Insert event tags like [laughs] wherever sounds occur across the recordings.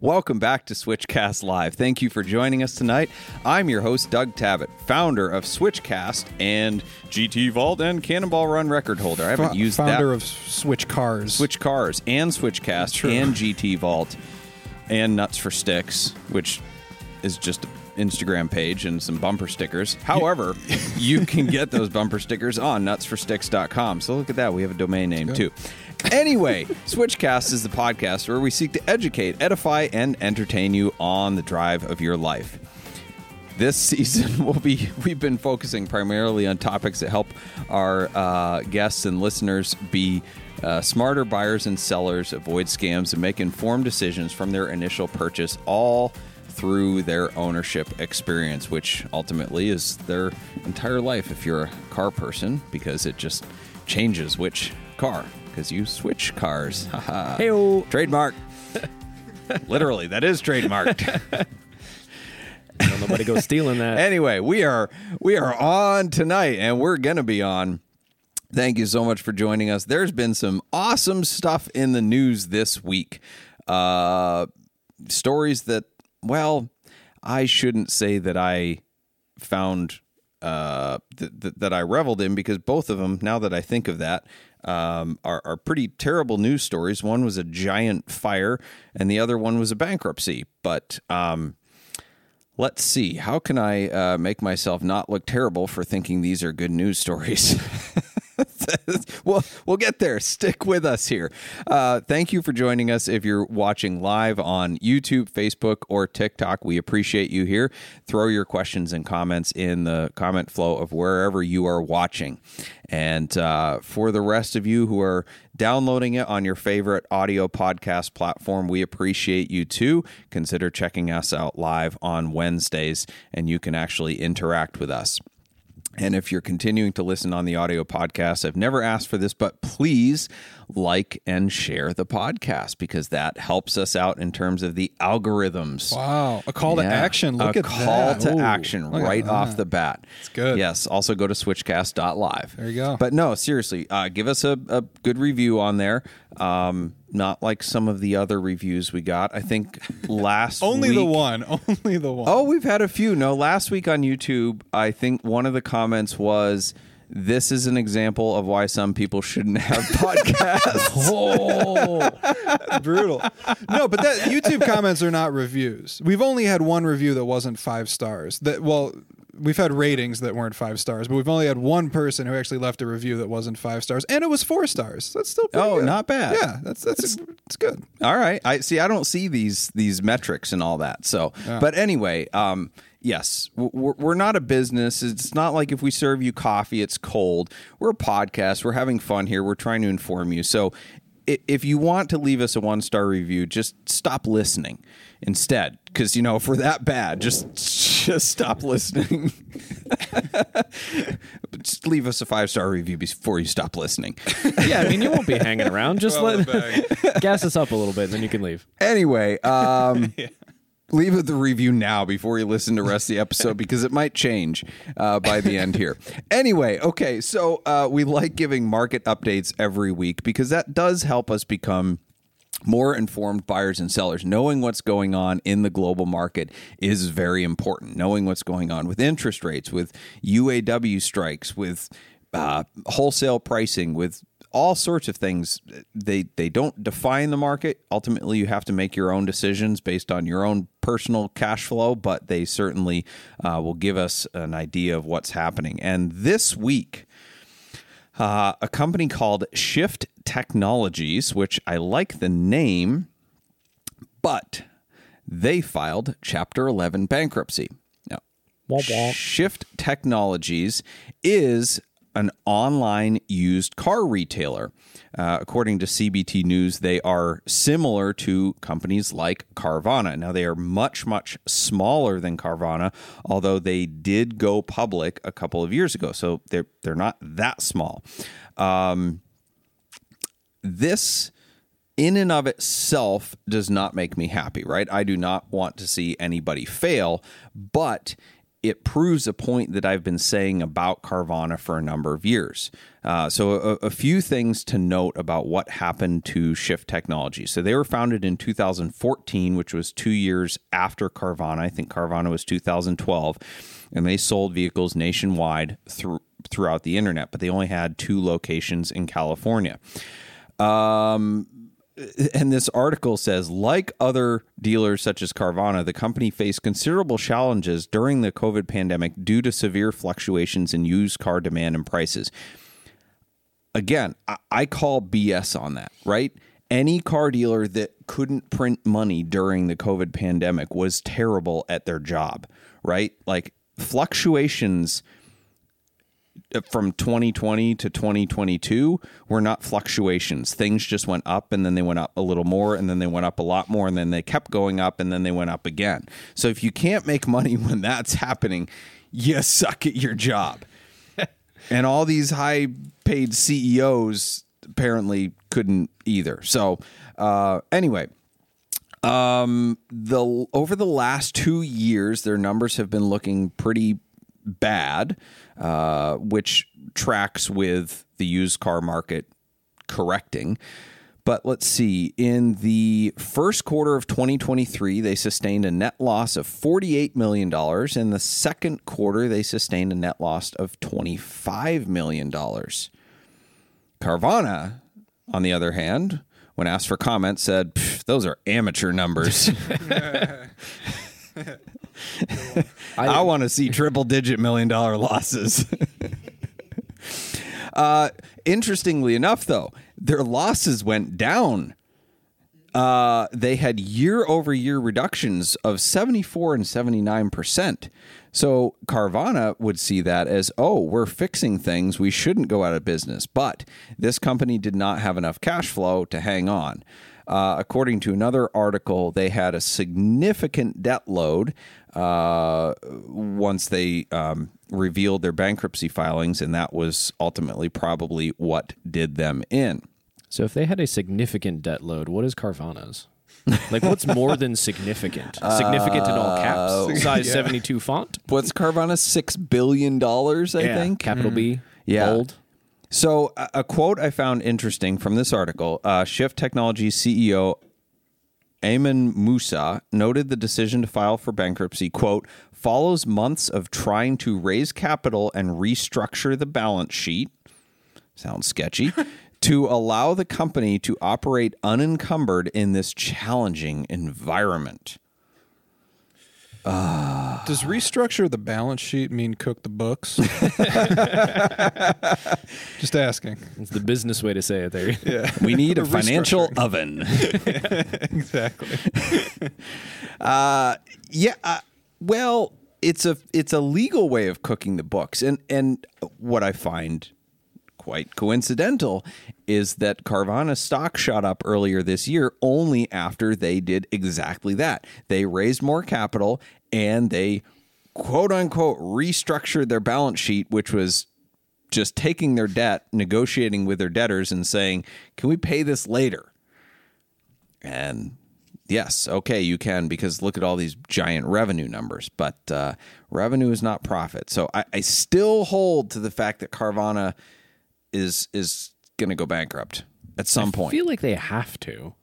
Welcome back to Switchcast Live. Thank you for joining us tonight. I'm your host, Doug Tabbutt, founder of Switchcast and GT Vault and Cannonball Run record holder. I haven't used founder that. of Switch Cars. Switch Cars and Switchcast True. and GT Vault and Nuts for Sticks, which is just an Instagram page and some bumper stickers. However, [laughs] you can get those bumper stickers on nutsforsticks.com. So look at that. We have a domain name too. Anyway, Switchcast is the podcast where we seek to educate, edify, and entertain you on the drive of your life. This [laughs] season, we'll be we've been focusing primarily on topics that help our uh, guests and listeners be uh, smarter buyers and sellers, avoid scams, and make informed decisions from their initial purchase, all through their ownership experience, which ultimately is their entire life. If you're a car person, because it just changes which car, because you switch cars. [laughs] Hey-o. Trademark. [laughs] Literally, that is trademarked. [laughs] Don't nobody go stealing that. anyway, we are we are on tonight, and we're gonna be on. Thank you so much for joining us. There's been some awesome stuff in the news this week. Uh, stories that, well, I shouldn't say that I found uh, th- th- that I reveled in because both of them, now that I think of that, um, are, are pretty terrible news stories. One was a giant fire, and the other one was a bankruptcy. But um, let's see, how can I uh, make myself not look terrible for thinking these are good news stories? [laughs] [laughs] we'll, we'll get there. Stick with us here. Uh, thank you for joining us. If you're watching live on YouTube, Facebook, or TikTok, we appreciate you here. Throw your questions and comments in the comment flow of wherever you are watching. And uh, for the rest of you who are downloading it on your favorite audio podcast platform, we appreciate you too. Consider checking us out live on Wednesdays, and you can actually interact with us. And if you're continuing to listen on the audio podcast, I've never asked for this, but please like and share the podcast because that helps us out in terms of the algorithms. Wow, a call to action. Look a at call that. to Ooh, action right off the bat. It's good. Yes. Also go to switchcast.live. There you go. But no, seriously, uh, give us a, a good review on there. Um, not like some of the other reviews we got. I think [laughs] last Only the one. [laughs] Only the one. Oh, we've had a few. No, last week on YouTube, I think one of the comments was this is an example of why some people shouldn't have [laughs] podcasts. [laughs] Oh, brutal. No, but that YouTube comments are not reviews. We've only had one review that wasn't five stars. That well, we've had ratings that weren't five stars, but we've only had one person who actually left a review that wasn't five stars, and it was four stars. That's still pretty Oh, good. not bad. Yeah, that's that's it's good. all right. I see I don't see these these metrics and all that. So, but anyway, um yes, we're, we're not a business. It's not like if we serve you coffee it's cold. We're a podcast. We're having fun here. We're trying to inform you. So, if you want to leave us a one star review, just stop listening instead. Because you know, if we're that bad, just just stop listening. [laughs] just leave us a five star review before you stop listening. [laughs] yeah, I mean, you won't be hanging around. Just let [laughs] gas us up a little bit, and then you can leave. Anyway, um, leave it the review now before you listen to the rest of the episode [laughs] because it might change uh, by the end here. Anyway, okay, so uh, we like giving market updates every week because that does help us become more informed buyers and sellers. Knowing what's going on in the global market is very important. Knowing what's going on with interest rates, with UAW strikes, with uh, wholesale pricing, with all sorts of things. They they don't define the market. Ultimately, you have to make your own decisions based on your own personal cash flow, but they certainly uh, will give us an idea of what's happening. And this week, uh, a company called Shift Technologies, which I like the name, but they filed Chapter 11 bankruptcy. Now. Shift Technologies is an online used car retailer. Uh, according to CBT News, they are similar to companies like Carvana. Now, they are much, much smaller than Carvana, although they did go public a couple of years ago. So they're, they're not that small. Um, this in and of itself does not make me happy, right? I do not want to see anybody fail, but it proves a point that I've been saying about Carvana for a number of years. Uh, so, a, a, few things to note about what happened to Shift Technology. So, they were founded in 2014, which was two years after Carvana. I think Carvana was 2012, and they sold vehicles nationwide through, throughout the internet, but they only had two locations in California. Um, and this article says, like other dealers such as Carvana, the company faced considerable challenges during the COVID pandemic due to severe fluctuations in used car demand and prices. Again, I call BS on that, right? Any car dealer that couldn't print money during the COVID pandemic was terrible at their job, right? Like fluctuations from 2020 to 2022 were not fluctuations. Things just went up and then they went up a little more and then they went up a lot more and then they kept going up and then they went up again. So if you can't make money [laughs] when that's happening, you suck at your job. [laughs] and all these high paid CEOs apparently couldn't either. So uh, anyway, um, the over the last two years, their numbers have been looking pretty bad, uh, which tracks with the used car market correcting. But let's see, in the first quarter of 2023, they sustained a net loss of $48 million. In the second quarter, they sustained a net loss of $25 million. Carvana, on the other hand, when asked for comment, said, Those are amateur numbers. [laughs] [laughs] [laughs] I, I want to see triple digit million dollar losses. [laughs] uh, interestingly enough, though, their losses went down. Uh, they had year over year reductions of 74 and 79%. So Carvana would see that as, oh, we're fixing things. We shouldn't go out of business. But this company did not have enough cash flow to hang on. Uh, according to another article, they had a significant debt load uh, once they um, revealed their bankruptcy filings, and that was ultimately probably what did them in. So, if they had a significant debt load, what is Carvana's? like what's more than significant? Significant in all caps, [laughs] uh, size yeah. seventy-two font. What's Carvana? Six billion dollars, I yeah. think. Capital mm. B. Yeah. Bold. So, a, a quote I found interesting from this article: uh, Shift Technology CEO Ayman Moussa noted the decision to file for bankruptcy, quote, follows months of trying to raise capital and restructure the balance sheet. Sounds sketchy. [laughs] to allow the company to operate unencumbered in this challenging environment. Uh, [sighs] Does restructure the balance sheet mean cook the books? [laughs] [laughs] Just asking. It's the business way to say it there. Yeah. [laughs] We need a financial oven. exactly. Uh, yeah. Uh, well, it's a it's a legal way of cooking the books, and and what I find quite coincidental is that Carvana stock shot up earlier this year only after they did exactly that. They raised more capital and they quote unquote restructured their balance sheet, which was just taking their debt, negotiating with their debtors, and saying, Can we pay this later? And yes, okay, you can because look at all these giant revenue numbers, but uh, revenue is not profit. So I, I still hold to the fact that Carvana is is going to go bankrupt at some I point. I feel like they have to.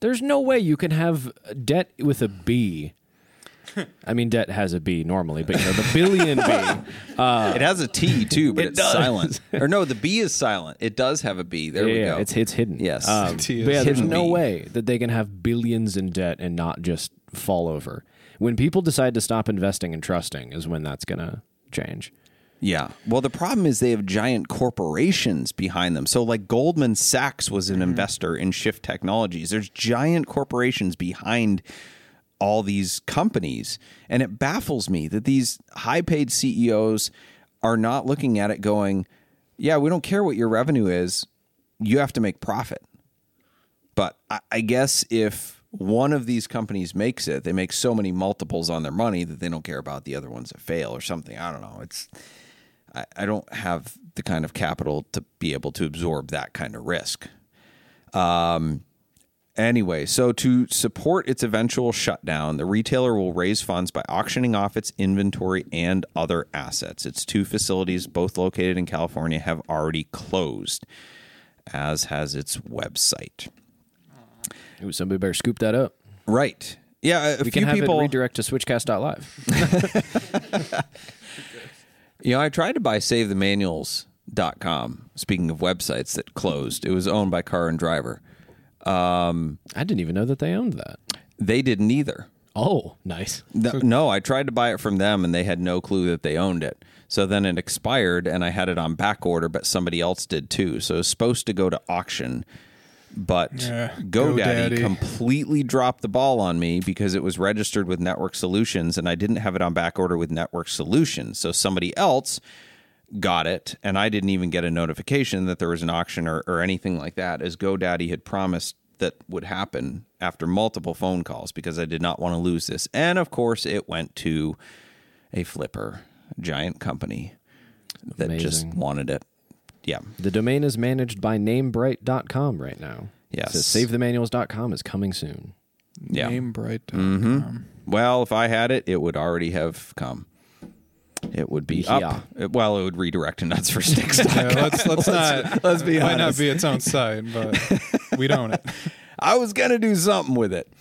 There's no way you can have debt with a B. [laughs] I mean, debt has a B normally, but you know the billion B. [laughs] Uh, it has a T too, but it it's does. silent. or no, the B is silent. It does have a B. There yeah, we go. It's it's hidden. Yes. Um, [laughs] but yeah, there's no B. way that they can have billions in debt and not just fall over. When people decide to stop investing and trusting, is when that's gonna change. Yeah. Well, the problem is they have giant corporations behind them. So, like Goldman Sachs was an mm-hmm. investor in Shift Technologies. There's giant corporations behind all these companies. And it baffles me that these high paid CEOs are not looking at it going, yeah, we don't care what your revenue is. You have to make profit. But I, I guess if one of these companies makes it, they make so many multiples on their money that they don't care about the other ones that fail or something. I don't know. It's I, I don't have the kind of capital to be able to absorb that kind of risk. Um, Anyway, so to support its eventual shutdown, the retailer will raise funds by auctioning off its inventory and other assets. Its two facilities, both located in California, have already closed, as has its website. Ooh, somebody better scoop that up. Right. Yeah, a We few can have people. it redirect to switchcast.live. [laughs] [laughs] You know, I tried to buy SaveTheManuals.com. Speaking of websites that closed, it was owned by Car and Driver. Um, I didn't even know that they owned that. They didn't either. Oh, nice. No, no, I tried to buy it from them and they had no clue that they owned it. So then it expired and I had it on back order, but somebody else did too. So it was supposed to go to auction, but Yeah, GoDaddy, GoDaddy. completely dropped the ball on me because it was registered with Network Solutions and I didn't have it on back order with Network Solutions. So somebody else got it and I didn't even get a notification that there was an auction or, or anything like that as GoDaddy had promised that would happen after multiple phone calls because I did not want to lose this. And of course it went to a flipper, giant company that just wanted it. Yeah. The domain is managed by namebright.com right now. Yes. It says savethemanuals.com is coming soon. Yeah. Namebright.com. Well, if I had it, it would already have come. It would be Yeah. up. It- well, it would redirect to nuts for sticks. [laughs] Yeah, let's let's not. let's be it might not be its own site, but [laughs] we don't it. I was gonna do something with it.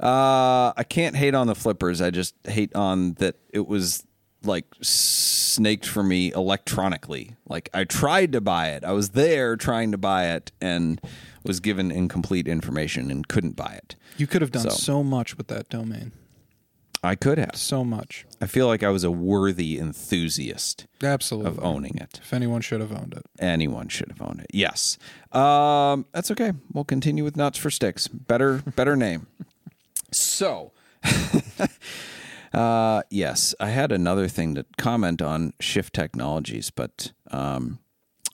Uh, I can't hate on the flippers. I just hate on that it was like snaked for me electronically. Like I tried to buy it. I was there trying to buy it and was given incomplete information and couldn't buy it. You could have done So. so, much with that domain. I could have. So much. I feel like I was a worthy enthusiast Absolutely. of owning it. If anyone should have owned it. Anyone should have owned it. Yes. Um, that's okay. We'll continue with nuts for sticks. Better, better name. So, [laughs] uh, yes, I had another thing to comment on Shift Technologies, but um,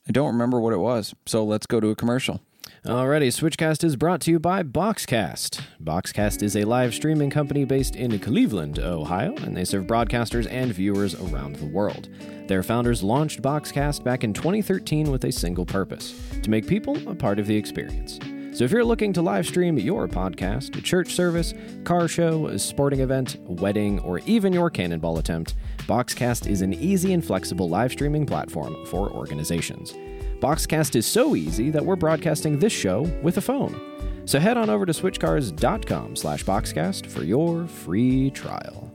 I don't remember what it was. So let's go to a commercial. Alrighty, Switchcast is brought to you by Boxcast. Boxcast is a live streaming company based in Cleveland, Ohio, and they serve broadcasters and viewers around the world. Their founders launched Boxcast back in 2013 with a single purpose to make people a part of the experience. So if you're looking to live stream your podcast, church service, car show, sporting event, wedding, or even your cannonball attempt, Boxcast is an easy and flexible live streaming platform for organizations. Boxcast is so easy that we're broadcasting this show with a phone. So head on over to switchcars.com slash boxcast for your free trial.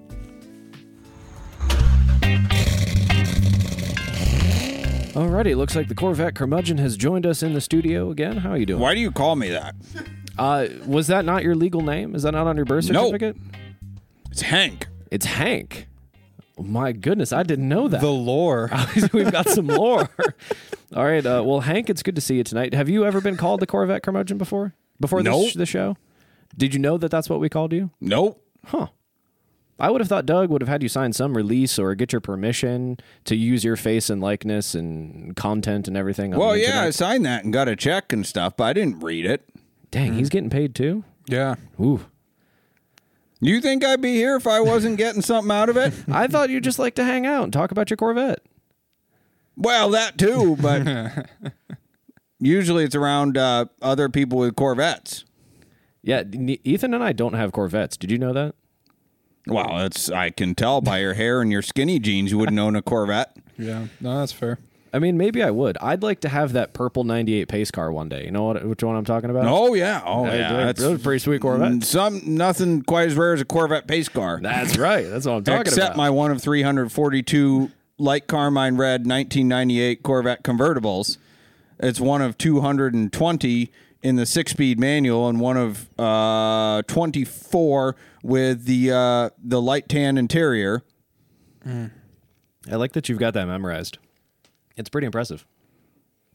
Alrighty, looks like the Corvette curmudgeon has joined us in the studio again. How are you doing? Why do you call me that? Uh, was that not your legal name? Is that not on your birth No. certificate? It's Hank. It's Hank. My goodness, I didn't know that. The lore. [laughs] We've got some lore. All right. Uh, well, Hank, it's good to see you tonight. Have you ever been called the Corvette curmudgeon before? Before this, Nope. the show? Did you know that that's what we called you? Nope. Huh. I would have thought Doug would have had you sign some release or get your permission to use your face and likeness and content and everything. Well, yeah, I signed that and got a check and stuff, but I didn't read it. Dang, he's getting paid too. Yeah. Ooh. You think I'd be here if I wasn't getting something out of it? [laughs] I thought you'd just like to hang out and talk about your Corvette. Well, that too, but [laughs] usually it's around uh, other people with Corvettes. Yeah, N- Ethan and I don't have Corvettes. Did you know that? Well, it's I can tell by your hair and your skinny jeans you wouldn't own a Corvette. Yeah. No, that's fair. I mean, maybe I would. I'd like to have that purple '98 pace car one day. You know what? Which one I'm talking about? Oh yeah, oh Hey, yeah, dude, that's those are pretty sweet Corvettes. Some nothing quite as rare as a Corvette pace car, That's right. That's what I'm talking except about. Except my one of 342 light carmine red 1998 Corvette convertibles. It's one of 220 in the six-speed manual, and one of uh, 24 with the uh, the light tan interior. I like that you've got that memorized. It's pretty impressive.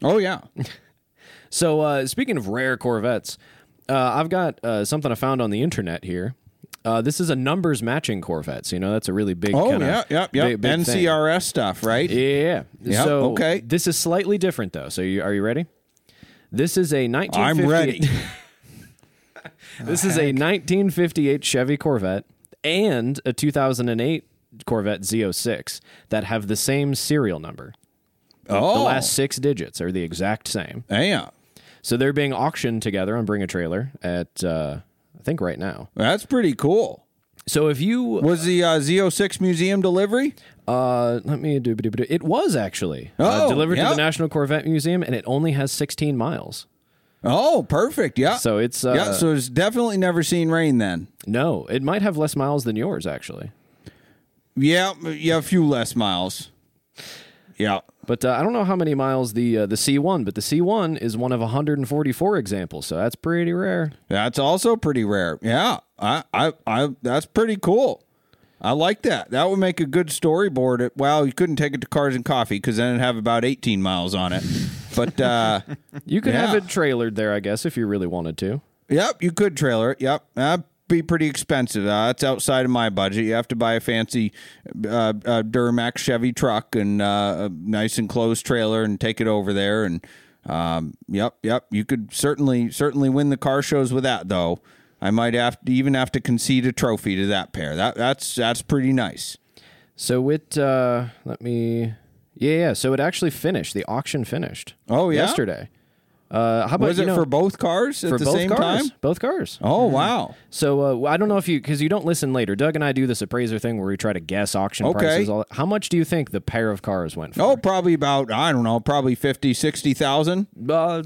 Oh yeah, [laughs] So, uh, speaking of rare Corvettes, uh, I've got uh, something I found on the internet here. Uh, this is a numbers matching Corvette. So, you know, that's a really big oh kinda yeah, yeah, yeah. big- big thing. NCRS stuff, right? Yeah. Yep, So, okay. This is slightly different, though. So, you, are you ready? This is a 1958 I'm ready. [laughs] [laughs] This is a 1958 Chevy Corvette and a 2008 Corvette Z06 that have the same serial number. oh, The last six digits are the exact same. yeah. So they're being auctioned together on Bring a Trailer at uh, I think right now. That's pretty cool. So if you Was the uh, Z06 Museum delivery? uh, let me do it was actually uh, Oh, delivered to the National Corvette Museum, and it only has 16 miles. Oh, perfect. Yeah. So it's uh, yeah, so it's definitely never seen rain then. no, it might have less miles than yours actually. Yeah, yeah, a few less miles. Yeah. But uh, I don't know how many miles the uh, the C1, but the C1 is one of 144 examples, so that's pretty rare. That's also pretty rare. Yeah. I I, I that's pretty cool. I like that. That would make a good storyboard. It, well, you couldn't take it to Cars and Coffee because then it'd have about 18 miles on it. But uh, [laughs] You could have it trailered there, I guess, if you really wanted to. Yep, you could trailer it. Yep, be pretty expensive. Uh, that's outside of my budget. You have to buy a fancy uh, uh, Duramax Chevy truck and uh, a nice enclosed trailer and take it over there. And um, yep, yep, you could certainly certainly win the car shows with that. Though I might have to even have to concede a trophy to that pair. That that's that's pretty nice. So it, uh, let me, yeah, yeah. So it actually finished. The auction finished. Oh, yeah? yesterday. Uh, how about Was you it know, for both cars at for the both same cars? time? Both cars. Oh wow! So uh, I don't know if you because you don't listen later. Doug and I do this appraiser thing where we try to guess auction Okay. prices. All, how much do you think the pair of cars went for? Oh, probably about I don't know, probably 50, 60,000. Uh,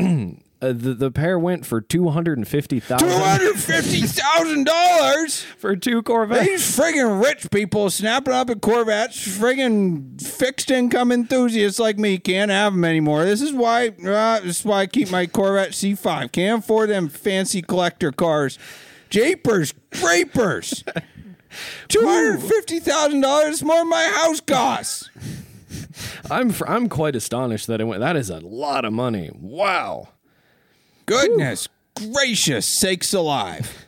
[clears throat] uh, the the pair went for two hundred and fifty thousand. Two hundred fifty thousand dollars [laughs] for two Corvettes. These friggin' rich people snapping up at Corvettes, friggin' fixed income enthusiasts like me can't have them anymore. This is why. Uh, this is why I keep my Corvette C5. Can't afford them fancy collector cars. Japers, grapers. [laughs] Two hundred fifty thousand dollars more than my house costs. [laughs] I'm fr- I'm quite astonished that it went. That is a lot of money. Wow. Goodness gracious sakes alive!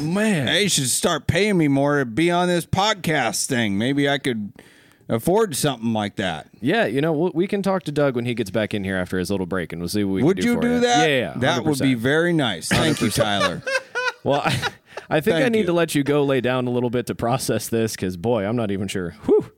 Man. They should start paying me more to be on this podcast thing. Maybe I could afford something like that. Yeah, you know, we can talk to Doug when he gets back in here after his little break, and we'll see what we Would can do you do that? Yeah, yeah, that would be very nice. Thank you, Tyler. [laughs] Well, I, I think I need you. to let you go lay down a little bit to process this because, boy, I'm not even sure. Whew.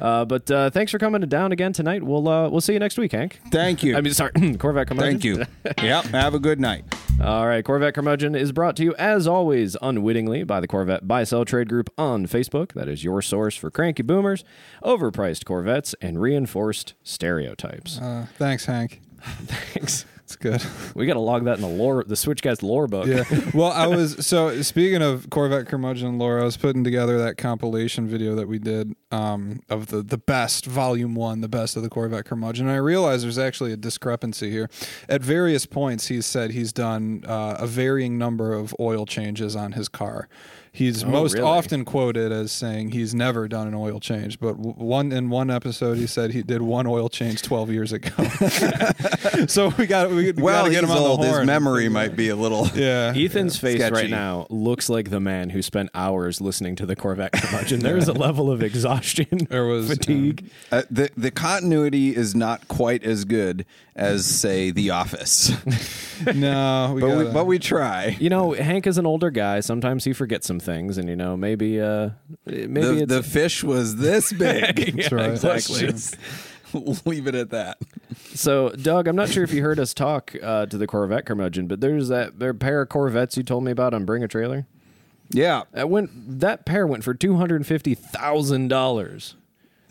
Uh, but uh, thanks for coming down again tonight. We'll uh, we'll see you next week, Hank. Thank you. [laughs] I mean, sorry, [clears throat] Corvette Curmudgeon. Thank you. [laughs] yep. Have a good night. All right, Corvette Curmudgeon is brought to you, as always, unwittingly by the Corvette Buy Sell Trade Group on Facebook. That is your source for cranky boomers, overpriced Corvettes, and reinforced stereotypes. Uh, thanks, Hank. [laughs] Thanks. It's good. [laughs] We got to log that in the lore, the Switch guy's lore book. Yeah. [laughs] Well, I was so speaking of Corvette curmudgeon lore, I was putting together that compilation video that we did um, of the the best volume one, the best of the Corvette curmudgeon. And I realized there's actually a discrepancy here. At various points, he's said he's done uh, a varying number of oil changes on his car. He's most really? often quoted as saying he's never done an oil change, but w- one in one episode he said he did one oil change 12 years ago. [laughs] so we got we, we Well, got to get him he's on old. the His memory might be a little. [laughs] Yeah. Ethan's face Sketchy. right now looks like the man who spent hours listening to the Corvette curmudgeon. There is a level of exhaustion, There was, fatigue. Uh, the the continuity is not quite as good as say The Office, [laughs] No, [laughs] we but we, gotta- but we try. you know, Hank is an older guy. Sometimes he forgets some things, and you know, maybe, uh, maybe The, it's the fish was this [laughs] big. Yeah, right. exactly. Let's just leave it at that. So, Doug, I'm not sure if you heard us talk uh, to the Corvette curmudgeon, but there's that there pair of Corvettes you told me about on Bring a Trailer. Yeah, That went that pair went for two hundred and fifty thousand dollars.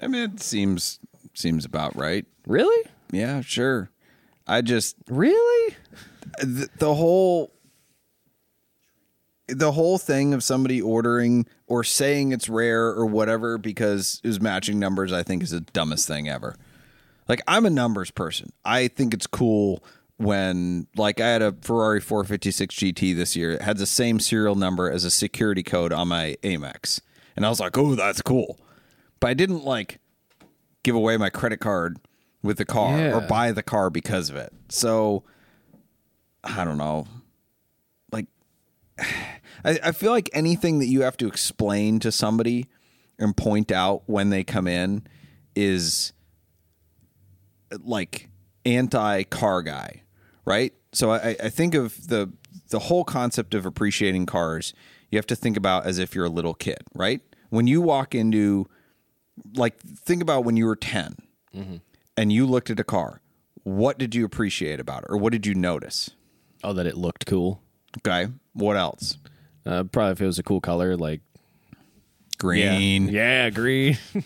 I mean it seems seems about right. Really? Yeah, sure. I just Really? the, the whole the whole thing of somebody ordering or saying it's rare or whatever because it was matching numbers i think is the dumbest thing ever. Like i'm a numbers person. I think it's cool when like i had a ferrari 456 gt this year. It had the same serial number as a security code on my amex. And i was like oh that's cool. But i didn't like give away my credit card with the car or buy the car because of it so I don't know. Like, [sighs] I, I feel like anything that you have to explain to somebody and point out when they come in is like anti car guy, right? So I, I think of the the whole concept of appreciating cars. You have to think about as if you're a little kid, right? When you walk into, like, think about when you were 10 mm-hmm. And you looked at a car. what did you appreciate about it, or what did you notice? Oh, that it looked cool. Okay, what else? Uh, probably if it was a cool color, like Green. Yeah, green. [laughs]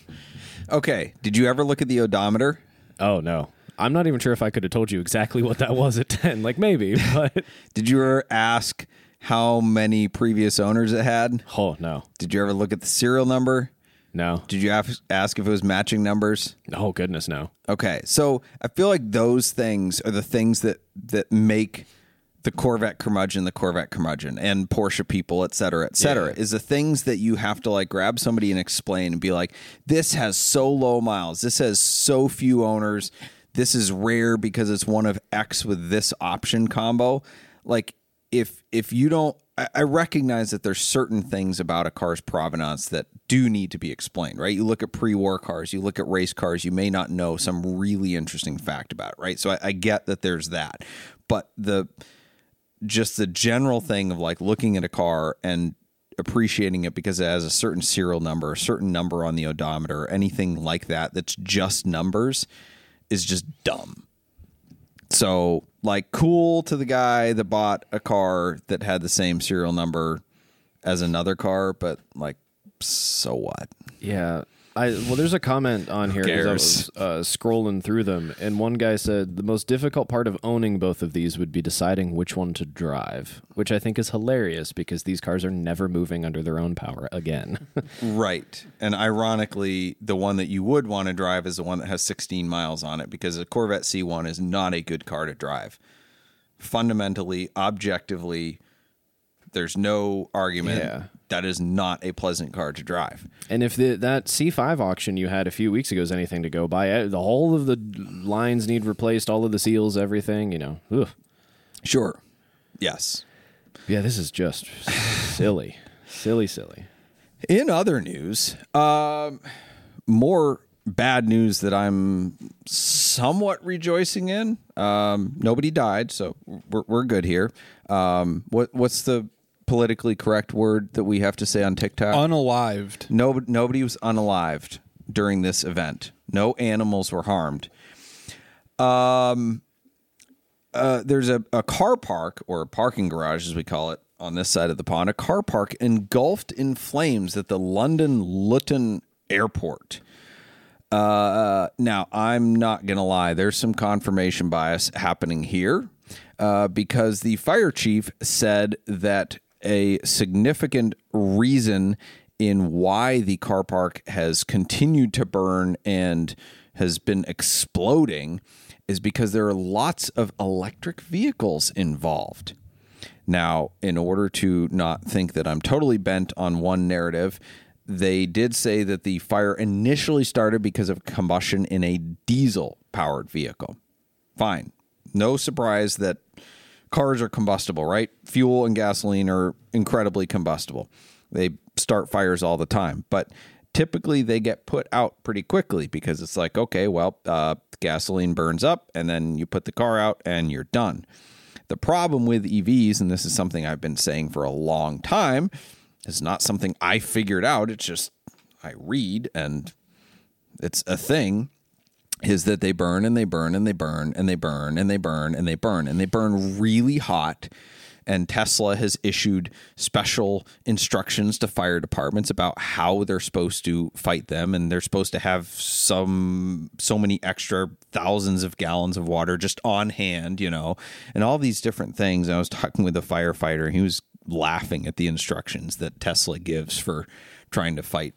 Okay, did you ever look at the odometer? oh no, I'm not even sure if I could have told you exactly what that was at [laughs] ten. Like maybe, [laughs] but Did you ever ask how many previous owners it had? oh no, Did you ever look at the serial number? No. Did you ask ask if it was matching numbers? Oh goodness, no. Okay, so I feel like those things are the things that that make the Corvette curmudgeon the Corvette curmudgeon and Porsche people, et cetera, et cetera, Yeah. is the things that you have to like grab somebody and explain and be like, this has so low miles, this has so few owners, this is rare because it's one of X with this option combo. Like if if you don't I recognize that there's certain things about a car's provenance that do need to be explained, right? You look at pre-war cars, you look at race cars, you may not know some really interesting fact about it, right? So I, I get that there's that, but the just the general thing of like looking at a car and appreciating it because it has a certain serial number, a certain number on the odometer, anything like that that's just numbers is just dumb. So, like, cool to the guy that bought a car that had the same serial number as another car, but like, so what? Yeah. I well, there's a comment on here. 'cause I was uh, scrolling through them, and one guy said the most difficult part of owning both of these would be deciding which one to drive, which I think is hilarious because these cars are never moving under their own power again. [laughs] Right. And ironically, the one that you would want to drive is the one that has 16 miles on it because a Corvette C1 is not a good car to drive. Fundamentally, objectively, there's no argument. Yeah. That is not a pleasant car to drive. and if the, that C5 auction you had a few weeks ago is anything to go by, eh, the whole of the lines need replaced, all of the seals, everything. You know. Ugh. Sure. Yes. Yeah, this is just silly, silly, silly. In other news, um, more bad news that I'm somewhat rejoicing in. Um, nobody died, so we're, we're good here. Um, what what's the politically correct word that we have to say on TikTok? Unalived. no, nobody was unalived during this event. No animals were harmed. Um, uh, there's a, a car park or a parking garage, as we call it, on this side of the pond. A car park engulfed in flames at the London Luton Airport. Uh, now, I'm not going to lie. There's some confirmation bias happening here uh, because the fire chief said that a significant reason in why the car park has continued to burn and has been exploding is because there are lots of electric vehicles involved. Now, in order to not think that I'm totally bent on one narrative, they did say that the fire initially started because of combustion in a diesel powered vehicle. Fine. No surprise that cars are combustible, right? Fuel and gasoline are incredibly combustible. They start fires all the time, but typically they get put out pretty quickly because it's like, okay, well, uh, gasoline burns up and then you put the car out and you're done. The problem with EVs, and this is something I've been saying for a long time, it's not something I figured out. It's just I read and it's a thing is that they burn and they burn and they burn and they burn and they burn and they burn and they burn really hot. And Tesla has issued special instructions to fire departments about how they're supposed to fight them. And they're supposed to have some, so many extra thousands of gallons of water just on hand, you know, and all these different things. And I was talking with a firefighter, and he was laughing at the instructions that Tesla gives for trying to fight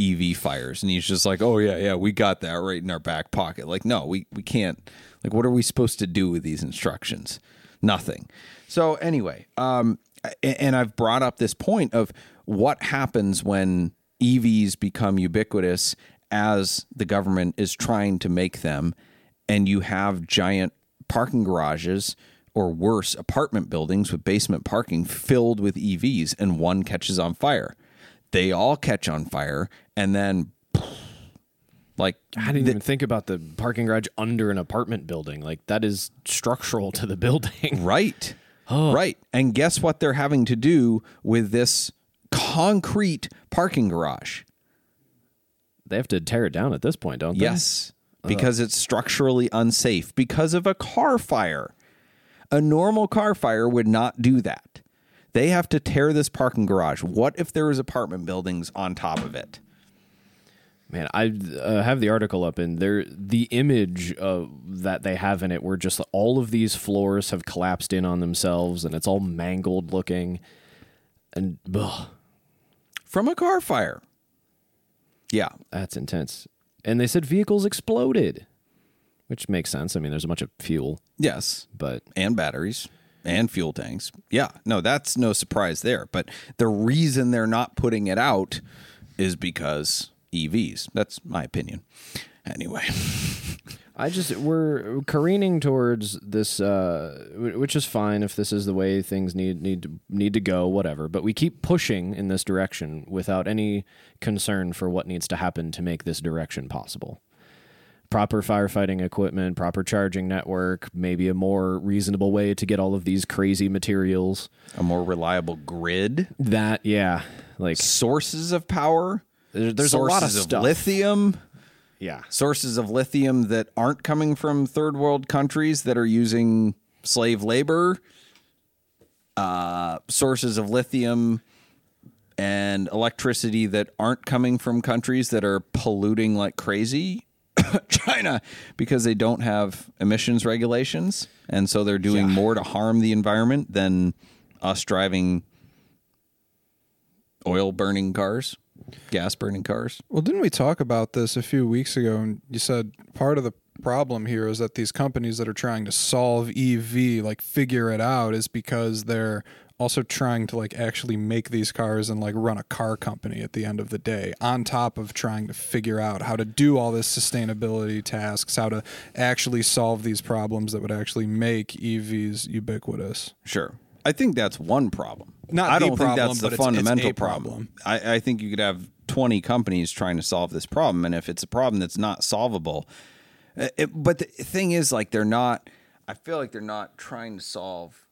EV fires. And he's just like, oh, yeah, yeah, we got that right in our back pocket. Like, no, we, we can't. Like, what are we supposed to do with these instructions? Nothing. So, anyway, um, and I've brought up this point of what happens when EVs become ubiquitous as the government is trying to make them, and you have giant parking garages or worse, apartment buildings with basement parking filled with EVs, and one catches on fire. They all catch on fire, and then [sniffs] like I didn't even think about the parking garage under an apartment building. Like that is structural to the [laughs] building. Right. [laughs] Right. And guess what they're having to do with this concrete parking garage? They have to tear it down at this point, don't they? Yes. because it's structurally unsafe because of a car fire. A normal car fire would not do that. They have to tear this parking garage. What if there was apartment buildings on top of it? Man, I uh, have the article up, and there the image uh, that they have in it, where just all of these floors have collapsed in on themselves, and it's all mangled looking, and ugh, From a car fire. Yeah. that's intense. And they said vehicles exploded, which makes sense. I mean, there's a bunch of fuel, Yes. but and batteries and fuel tanks. Yeah, no, that's no surprise there. But the reason they're not putting it out is because EVs. That's my opinion. Anyway, I just we're careening towards this, uh, which is fine if this is the way things need need need to go, whatever. But we keep pushing in this direction without any concern for what needs to happen to make this direction possible. Proper firefighting equipment, proper charging network, maybe a more reasonable way to get all of these crazy materials. a more reliable grid, That yeah, like sources of power. there- there's a lot of stuff. lithium, yeah, sources of lithium that aren't coming from third world countries that are using slave labor, uh, sources of lithium and electricity that aren't coming from countries that are polluting like crazy. [coughs] China, because they don't have emissions regulations. And so they're doing more to harm the environment than us driving oil burning cars, gas burning cars. Well, didn't we talk about this a few weeks ago? And you said part of the problem here is that these companies that are trying to solve EV, like figure it out, is because they're also trying to like actually make these cars and like run a car company at the end of the day on top of trying to figure out how to do all this sustainability tasks how to actually solve these problems that would actually make evs ubiquitous Sure. I think that's one problem. Not I the don't think that's the it's- it's fundamental a problem. problem. I, I think you could have 20 companies trying to solve this problem. And if it's a problem that's not solvable, Uh, it, but the thing is, like, they're not, I feel like they're not trying to solve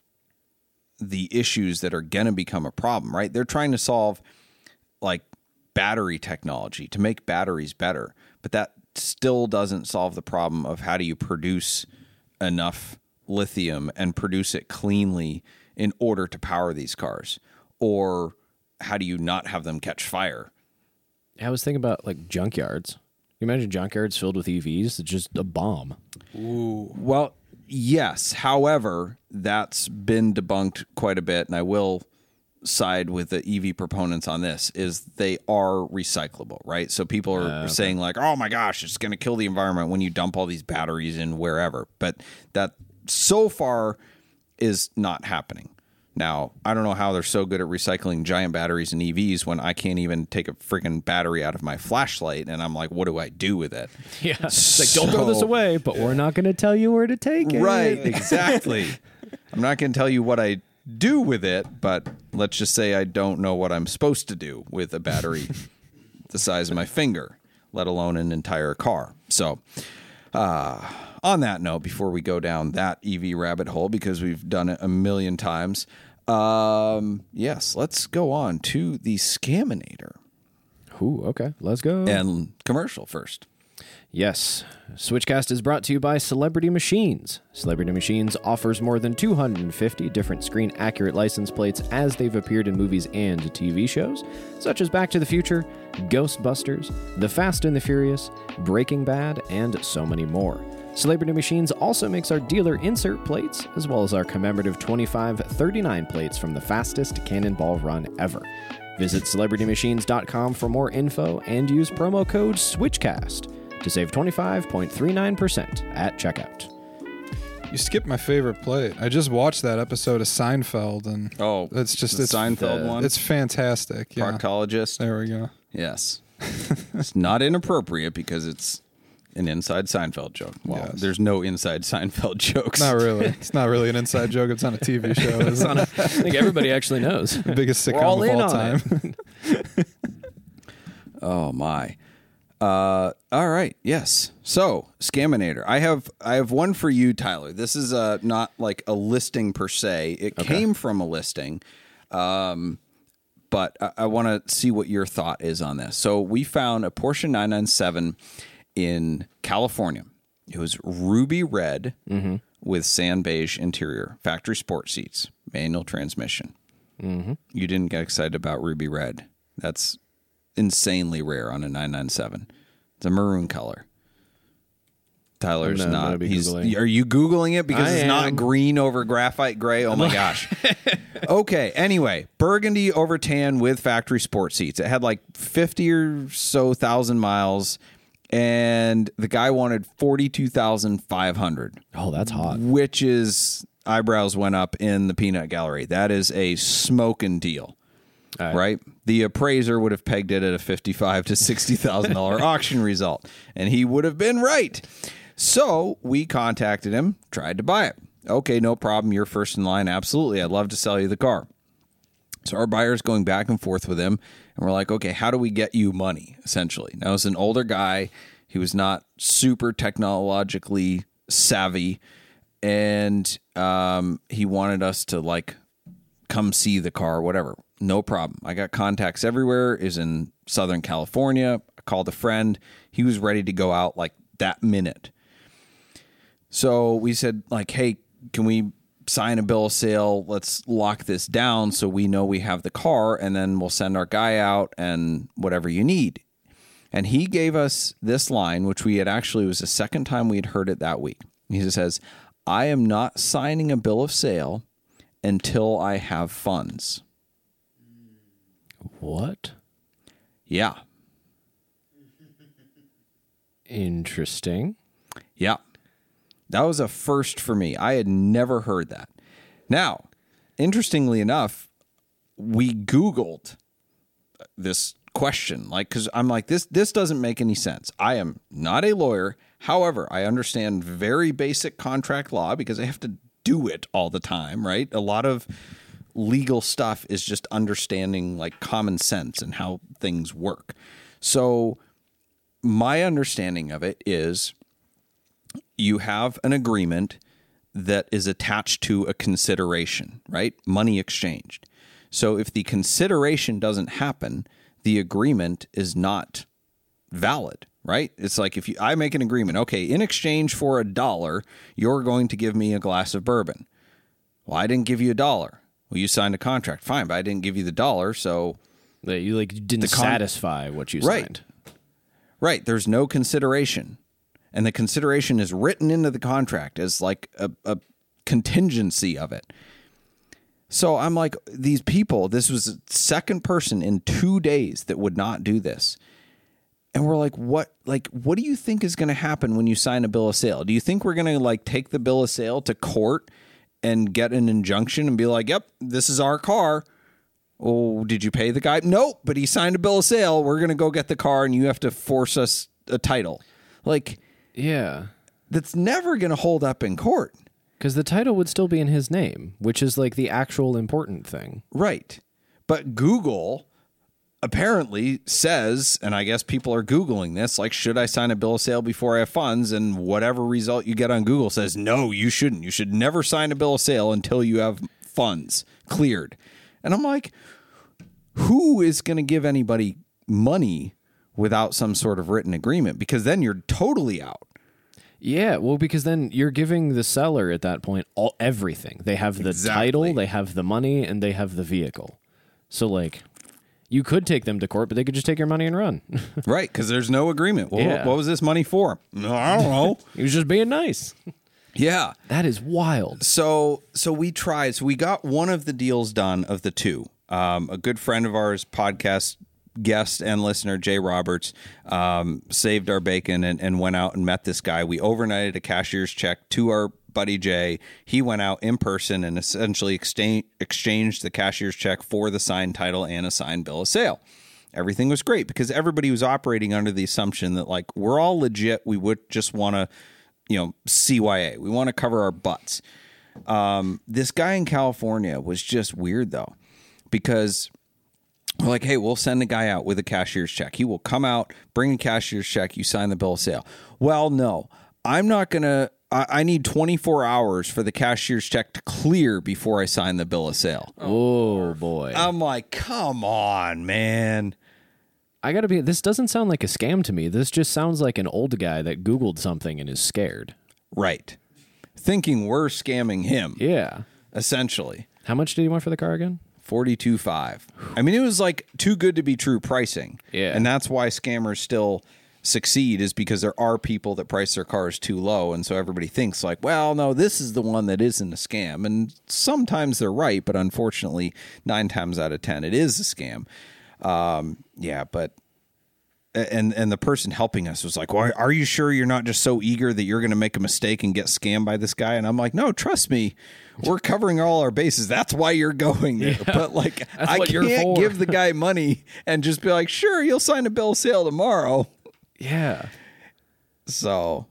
the issues that are going to become a problem, right? They're trying to solve like battery technology to make batteries better, but that still doesn't solve the problem of how do you produce enough lithium and produce it cleanly in order to power these cars, or how do you not have them catch fire? I was thinking about like junkyards. You imagine junkyards filled with EVs? It's just a bomb. Well, yes. However, that's been debunked quite a bit, and I will side with the EV proponents on this is they are recyclable, right? So people are ah, saying like, "Oh my gosh, it's going to kill the environment when you dump all these batteries in wherever." But that so far is not happening. Now, I don't know how they're so good at recycling giant batteries and EVs when I can't even take a freaking battery out of my flashlight and I'm like, what do I do with it? [laughs] Yeah. It's like, don't throw this away, but we're not going to tell you where to take it. Right, [laughs] exactly. I'm not going to tell you what I do with it, but let's just say I don't know what I'm supposed to do with a battery [laughs] the size of my finger, let alone an entire car. So, uh, on that note, before we go down that EV rabbit hole, because we've done it a million times, um, yes, let's go on to the Scaminator Ooh, okay. Let's go. and commercial first. Yes. Switchcast is brought to you by Celebrity Machines. Celebrity Machines offers more than 250 different screen accurate license plates as they've appeared in movies and TV shows, such as Back to the Future, Ghostbusters, The Fast and the Furious, Breaking Bad, and so many more. Celebrity Machines also makes our dealer insert plates, as well as our commemorative 2539 plates from the fastest cannonball run ever. Visit celebritymachines.com for more info and use promo code SWITCHCAST to save 25.39% at checkout. You skipped my favorite plate. I just watched that episode of Seinfeld, and Oh, it's just the it's Seinfeld the- one. It's fantastic. Yeah. proctologist. There we go. Yes. [laughs] it's not inappropriate because it's an inside Seinfeld joke. Well, Yes. there's no inside Seinfeld [laughs] jokes. Not really. [laughs] It's not really an inside joke. It's on a TV show. [laughs] It's on I think everybody actually knows. the biggest all sitcom in of all time. Oh my. Uh, all right. Yes. So, Scaminator. I have I have one for you, Tyler. This is uh not like a listing per se. It came from a listing. Um, but I, I want to see what your thought is on this. So we found a Porsche 997 in California. It was ruby red with sand beige interior, factory sport seats, manual transmission. Mm-hmm. You didn't get excited about ruby red. That's insanely rare on a 997. It's a maroon color. Tyler's I'm not. He's, Googling. are you googling it because I it's not green over graphite gray? Oh my [laughs] gosh. okay. Anyway, burgundy over tan with factory sport seats. It had like fifty or so thousand miles, and the guy wanted 42,500. Oh, that's hot. which is eyebrows went up in the peanut gallery. That is a smoking deal. Right. Right. The appraiser would have pegged it at a fifty-five to sixty thousand dollar [laughs] auction result, and he would have been right. So we contacted him, tried to buy it. Okay, no problem. You're first in line. Absolutely, I'd love to sell you the car. So our buyer's going back and forth with him, and we're like, okay, how do we get you money? Essentially, now as an older guy. He was not super technologically savvy, and um, he wanted us to like come see the car, whatever. No problem. I got contacts everywhere. Is in Southern California. I called a friend. He was ready to go out like that minute. So we said, like, hey, can we sign a bill of sale? Let's lock this down so we know we have the car, and then we'll send our guy out and whatever you need. And he gave us this line, which we had actually it was the second time we had heard it that week. He says, I am not signing a bill of sale until I have funds. What? Yeah. Interesting. Yeah. That was a first for me. I had never heard that. Now, interestingly enough, we Googled this question, like, because I'm like, this this doesn't make any sense. I am not a lawyer. However, I understand very basic contract law because I have to do it all the time, right? A lot of legal stuff is just understanding like common sense and how things work. So my understanding of it is you have an agreement that is attached to a consideration, right? Money exchanged. So if the consideration doesn't happen, the agreement is not valid, right? It's like if you I make an agreement, okay, in exchange for a dollar, you're going to give me a glass of bourbon. Well, I didn't give you a dollar. Well, you signed a contract, fine, but I didn't give you the dollar, so That you like you didn't con- satisfy what you Right. signed. Right. There's no consideration. And the consideration is written into the contract as like a, a contingency of it. So I'm like, these people, this was the second person in two days that would not do this. And we're like, what like what do you think is gonna happen when you sign a bill of sale? Do you think we're gonna like take the bill of sale to court and get an injunction and be like, Yep, this is our car. Oh, did you pay the guy? Nope, but he signed a bill of sale. We're going to go get the car and you have to force us a title. Like, Yeah. that's never going to hold up in court. Because the title would still be in his name, which is like the actual important thing. Right. But Google apparently says, and I guess people are Googling this, like, should I sign a bill of sale before I have funds? And whatever result you get on Google says, no, you shouldn't. You should never sign a bill of sale until you have funds cleared. And I'm like, who is going to give anybody money without some sort of written agreement? Because then you're totally out. Yeah, well, because then you're giving the seller at that point all everything. They have the Exactly. title, they have the money, and they have the vehicle. So like, you could take them to court, but they could just take your money and run. [laughs] Right. Because there's no agreement. Well, Yeah. what was this money for? I don't know. [laughs] he was just being nice. yeah. That is wild. So so we tried. So we got one of the deals done of the two. Um, a good friend of ours, podcast guest and listener, Jay Roberts, um, saved our bacon and, and went out and met this guy. We overnighted a cashier's check to our buddy Jay. He went out in person and essentially exchange, exchanged the cashier's check for the signed title and a signed bill of sale. Everything was great because everybody was operating under the assumption that like we're all legit. We would just want to, you know, CYA. We want to cover our butts Um, this guy in California was just weird though, because like, hey, we'll send a guy out with a cashier's check. He will come out, bring a cashier's check, you sign the bill of sale. Well, no, I'm not gonna. I, I need 24 hours for the cashier's check to clear before I sign the bill of sale. Oh, oh boy. I'm like, come on, man. I gotta be. This doesn't sound like a scam to me. This just sounds like an old guy that Googled something and is scared. Right. Thinking we're scamming him, Yeah. essentially. How much did he want for the car again? Forty-two five. I mean, it was like too good to be true pricing. Yeah. and that's why scammers still succeed is because there are people that price their cars too low, and so everybody thinks like, well, no, this is the one that isn't a scam, and sometimes they're right, but unfortunately, nine times out of ten, it is a scam. Um, yeah, but and and the person helping us was like, "Well, are you sure you're not just so eager that you're going to make a mistake and get scammed by this guy?" And I'm like, "No, trust me, we're covering all our bases. That's why you're going there." But like, I can't give the [laughs] guy money and just be like, "Sure, you'll sign a bill of sale tomorrow." Yeah. So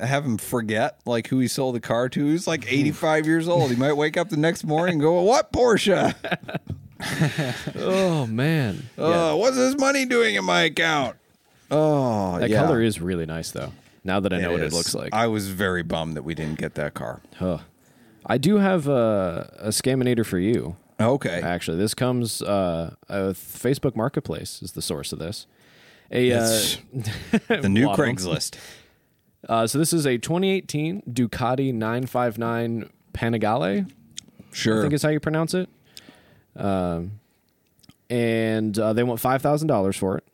have him forget like who he sold the car to. He's like 85 years old. He might wake up the next morning and go, "What Porsche? [laughs] Oh man. Uh, what's this money doing in my account?" Oh, That yeah. color is really nice though. Now that I know what it looks like. I was very bummed that we didn't get that car. Huh. I do have a, a scaminator for you. Okay. Actually, this comes uh, Facebook Marketplace is the source of this. A uh, [laughs] the new lot of 'em. Craigslist. uh, so this is a 2018 Ducati 959 Panigale. Sure, I think is how you pronounce it. Um, and uh, they want five thousand dollars for it.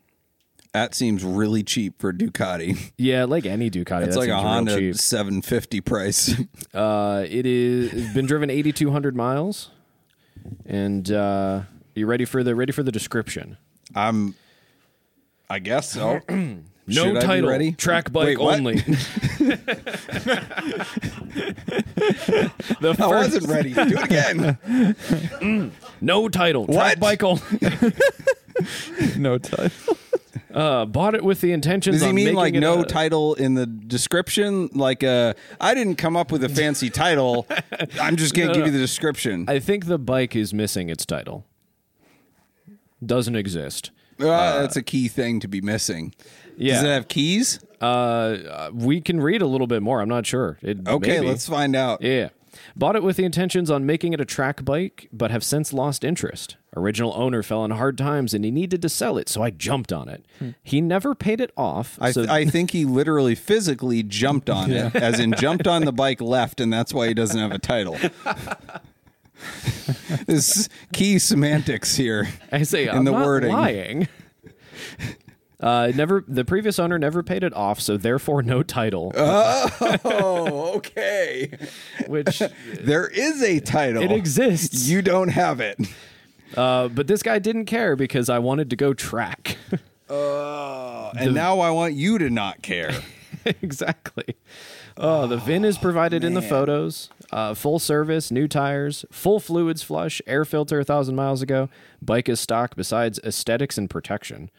That seems really cheap for Ducati. Yeah, like any Ducati, It's like a Honda cheap. 750 price. [laughs] Uh, it is it's been driven 8,200 miles, and uh, you ready for the ready for the description? I'm. I guess so. [clears throat] No Should I title, ready? track bike Wait, only. [laughs] the I first, wasn't ready. Do it again. [clears throat] no title, track What? bike only. [laughs] No title. Uh, bought it with the intentions. Does he mean like no a- title in the description? Like, uh, I didn't come up with a fancy title. [laughs] I'm just gonna No, give no. you the description. I think the bike is missing its title. Doesn't exist. Uh, that's a key thing to be missing. Yeah. Does it have keys? Uh, uh, we can read a little bit more. I'm not sure. It, Okay, maybe. let's find out. Yeah. Bought it with the intentions on making it a track bike, but have since lost interest. Original owner fell on hard times and he needed to sell it, so I jumped on it. He never paid it off. I, so I think he literally physically jumped on it, as in jumped on the [laughs] bike left, and that's why he doesn't have a title. [laughs] This key semantics here. I say in I'm the not wording. lying. Uh, never. The previous owner never paid it off, so therefore no title. Oh, [laughs] okay. which There is a title. it exists. You don't have it. Uh, but this guy didn't care because I wanted to go track. Oh, [laughs] and now I want you to not care. [laughs] exactly. Oh, the VIN is provided in the photos. Uh, full service, new tires, full fluids flush, air filter a thousand miles ago. Bike is stock besides aesthetics and protection.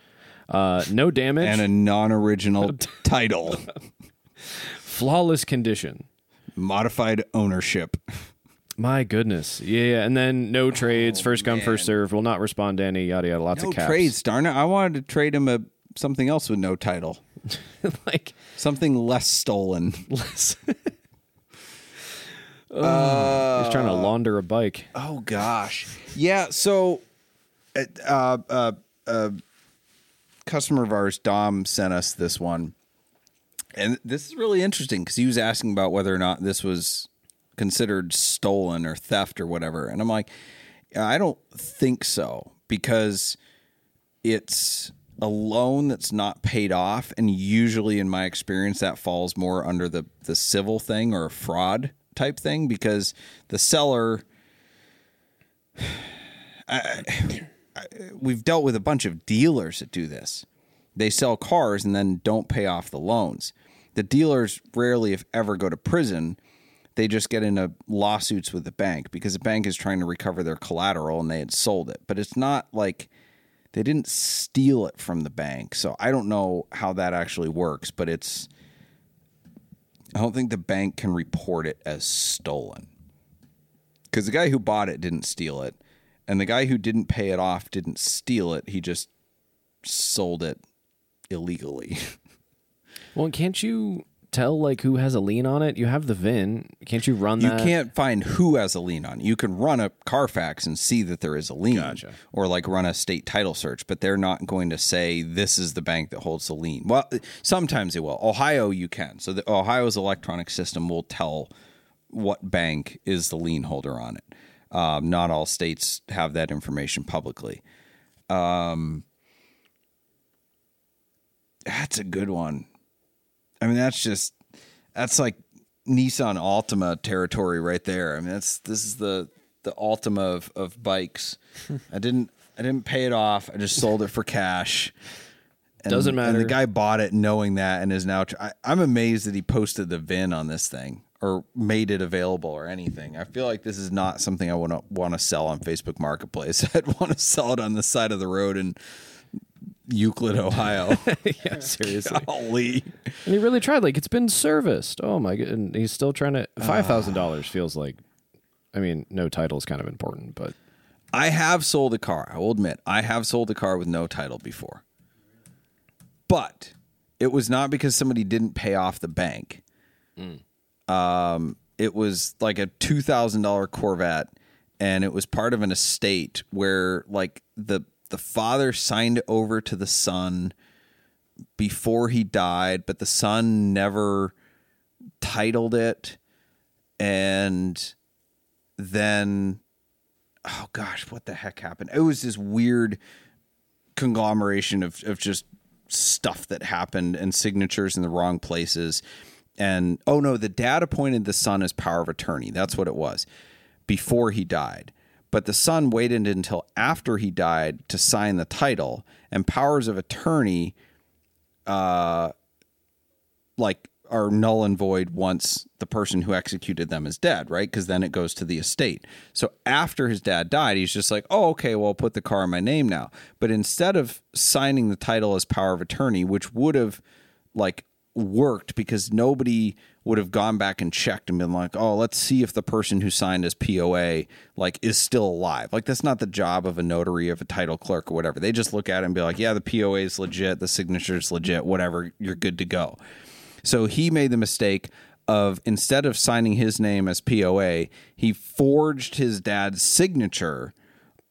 Uh, no damage, And a non-original [laughs] title. flawless condition. Modified ownership. My goodness, yeah, and then no trades, first come, first man. serve. Will not respond to any yada yada. Lots No of caps. trades, darn it. I wanted to trade him a something else with no title. [laughs] like Something less stolen. less. Oh, [laughs] [laughs] he's trying to launder a bike. Oh gosh. Yeah. So, uh, uh, uh, uh, customer of ours, Dom, sent us this one, and this is really interesting because he was asking about whether or not this was considered stolen or theft or whatever, and I'm like, I don't think so because it's a loan that's not paid off and usually in my experience that falls more under the the civil thing or a fraud type thing because the seller [sighs] we've dealt with a bunch of dealers that do this. They sell cars and then don't pay off the loans. The dealers rarely, if ever, go to prison. They just get into lawsuits with the bank because the bank is trying to recover their collateral and they had sold it. But it's not like they didn't steal it from the bank. So I don't know how that actually works, but it's. I don't think the bank can report it as stolen because the guy who bought it didn't steal it, and the guy who didn't pay it off didn't steal it. He just sold it illegally. [laughs] Well, can't you tell like who has a lien on it? You have the VIN. Can't you run You that? can't find who has a lien on it. You can run a Carfax and see that there is a lien, Gotcha. or like run a state title search, but they're not going to say this is the bank that holds the lien. Well, sometimes they will. Ohio, you can. So the, Ohio's electronic system will tell what bank is the lien holder on it. Um, not all states have that information publicly. Um, that's a good one. I mean, that's just that's like Nissan Altima territory right there. I mean, that's this is the the Altima of, of bikes. [laughs] I didn't I didn't pay it off. I just sold it for cash. And, Doesn't matter. And the guy bought it knowing that and is now. I, I'm amazed that he posted the VIN on this thing or made it available or anything. I feel like this is not something I want to want to sell on Facebook Marketplace. [laughs] I'd want to sell it on the side of the road in Euclid, Ohio. [laughs] [laughs] yeah, seriously. Golly. And he really tried. Like it's been serviced. Oh my god! And he's still trying to. Five thousand dollars feels like. I mean, no title is kind of important, but I have sold a car. I will admit, I have sold a car with no title before. But it was not because somebody didn't pay off the bank. Um, it was like a two thousand dollar Corvette, and it was part of an estate where like the the father signed over to the son before he died, but the son never titled it, and then oh gosh, what the heck happened? It was this weird conglomeration of, of just stuff that happened and signatures in the wrong places. And oh no, the dad appointed the son as power of attorney. That's what it was before he died. But the son waited until after he died to sign the title, and powers of attorney uh like are null and void once the person who executed them is dead, right? Because then it goes to the estate. So after his dad died, he's just like, oh, okay, well, I'll put the car in my name now. But instead of signing the title as power of attorney, which would have like worked because nobody would have gone back and checked and been like, oh, let's see if the person who signed as POA like is still alive. Like that's not the job of a notary, of a title clerk or whatever. They just look at it and be like, yeah, the POA is legit, the signature is legit, whatever, you're good to go. So he made the mistake of instead of signing his name as POA, he forged his dad's signature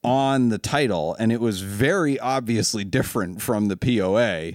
on the title, and it was very obviously different from the POA.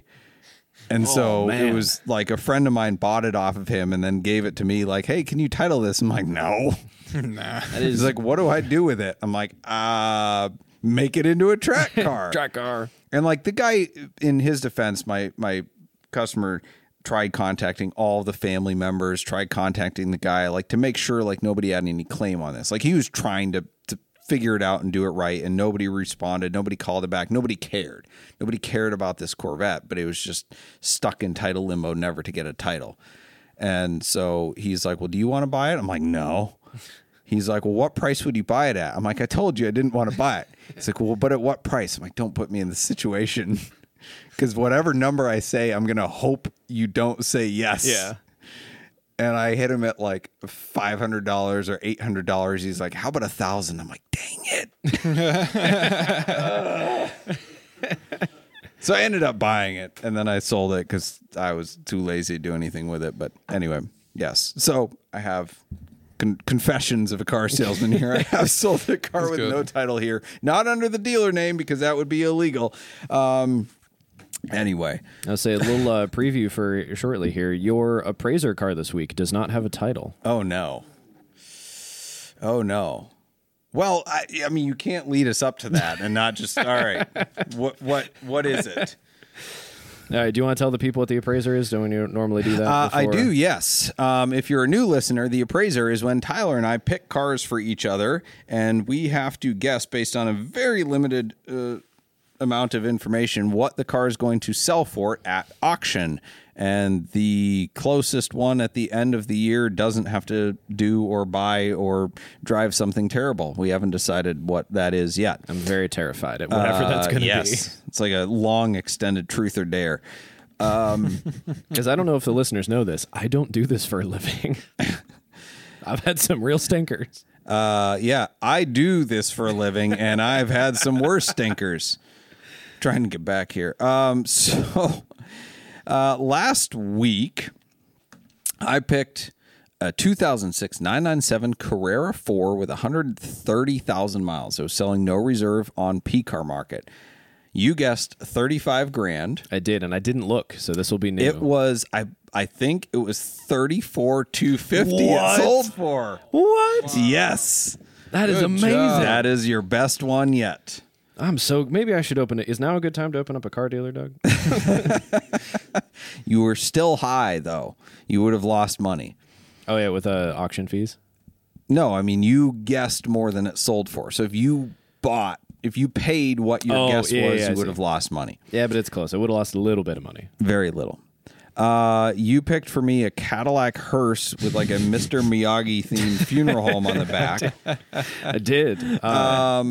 And so it was like a friend of mine bought it off of him and then gave it to me, like, hey, can you title this? I'm like, no. [laughs] nah. He's like, what do I do with it? I'm like, uh, make it into a track [laughs] car. track car. And like the guy in his defense, my my customer tried contacting all the family members, tried contacting the guy like to make sure like nobody had any claim on this. Like he was trying to to figure it out and do it right and nobody responded, nobody called it back, nobody cared. Nobody cared about this Corvette, but it was just stuck in title limbo never to get a title. And so he's like, "Well, do you want to buy it?" I'm like, "No." He's like, Well, what price would you buy it at? I'm like, I told you I didn't want to buy it. He's like, Well, but at what price? I'm like, Don't put me in this situation. [laughs] Because whatever number I say, I'm going to hope you don't say yes. Yeah. And I hit him at like $500 or $800. He's like, How about a thousand? I'm like, Dang it. [laughs] so I ended up buying it and then I sold it because I was too lazy to do anything with it. But anyway, yes. So I have con- confessions of a car salesman here. I have [laughs] sold a car with good. no title here, not under the dealer name because that would be illegal. Um, anyway, I'll say a little uh, preview for shortly here. Your appraiser car this week does not have a title. oh no, oh no. Well, I, I mean, you can't lead us up to that and not just all right. [laughs] What what what is it? All right, do you want to tell the people what the appraiser is? Don't you normally do that? Uh, I do, yes. Um, if you're a new listener, the appraiser is when Tyler and I pick cars for each other, and we have to guess based on a very limited uh, amount of information what the car is going to sell for at auction. And the closest one at the end of the year doesn't have to do or buy or drive something terrible. We haven't decided what that is yet. I'm very terrified at whatever that's Uh, going to yes. It's like a long extended truth or dare. [laughs] be. Because I don't know if the listeners know this. I don't do this for a living. [laughs] I've had some real stinkers. Uh, yeah, I do this for a living, and I've had some worse stinkers. Trying to get back here. Um, [laughs] so uh, last week, I picked a 2006 997 Carrera 4 with 130,000 miles. It was selling no reserve on P car market. You guessed 35 grand. I did, and I didn't look, so this will be new. It was I I think it was 34 250 What? it sold for. what? Yes. That is Good amazing. job. That is your best one yet. I'm so maybe I should open it. Is now a good time to open up a car dealer, Doug? [laughs] [laughs] You were still high though. You would have lost money. oh yeah, with uh, auction fees. No, I mean you guessed more than it sold for. So if you bought, if you paid what your Oh, guess yeah, was, yeah, I you would see. have lost money. Yeah, but it's close. I would have lost a little bit of money. Very little. Uh, you picked for me a Cadillac hearse with like a Mr. Miyagi themed funeral home on the back. [laughs] I did. Uh,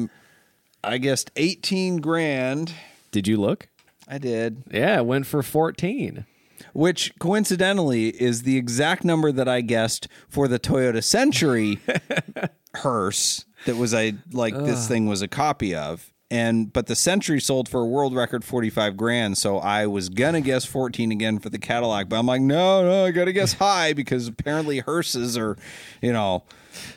I guessed 18 grand. did you look? I did. Yeah, it went for 14. Which coincidentally is the exact number that I guessed for the Toyota Century [laughs] hearse that was a like this thing was a copy of. And but the Century sold for a world record 45 grand, so I was gonna guess 14 again for the Cadillac, but I'm like, no, no, I gotta guess high because apparently hearses are, you know,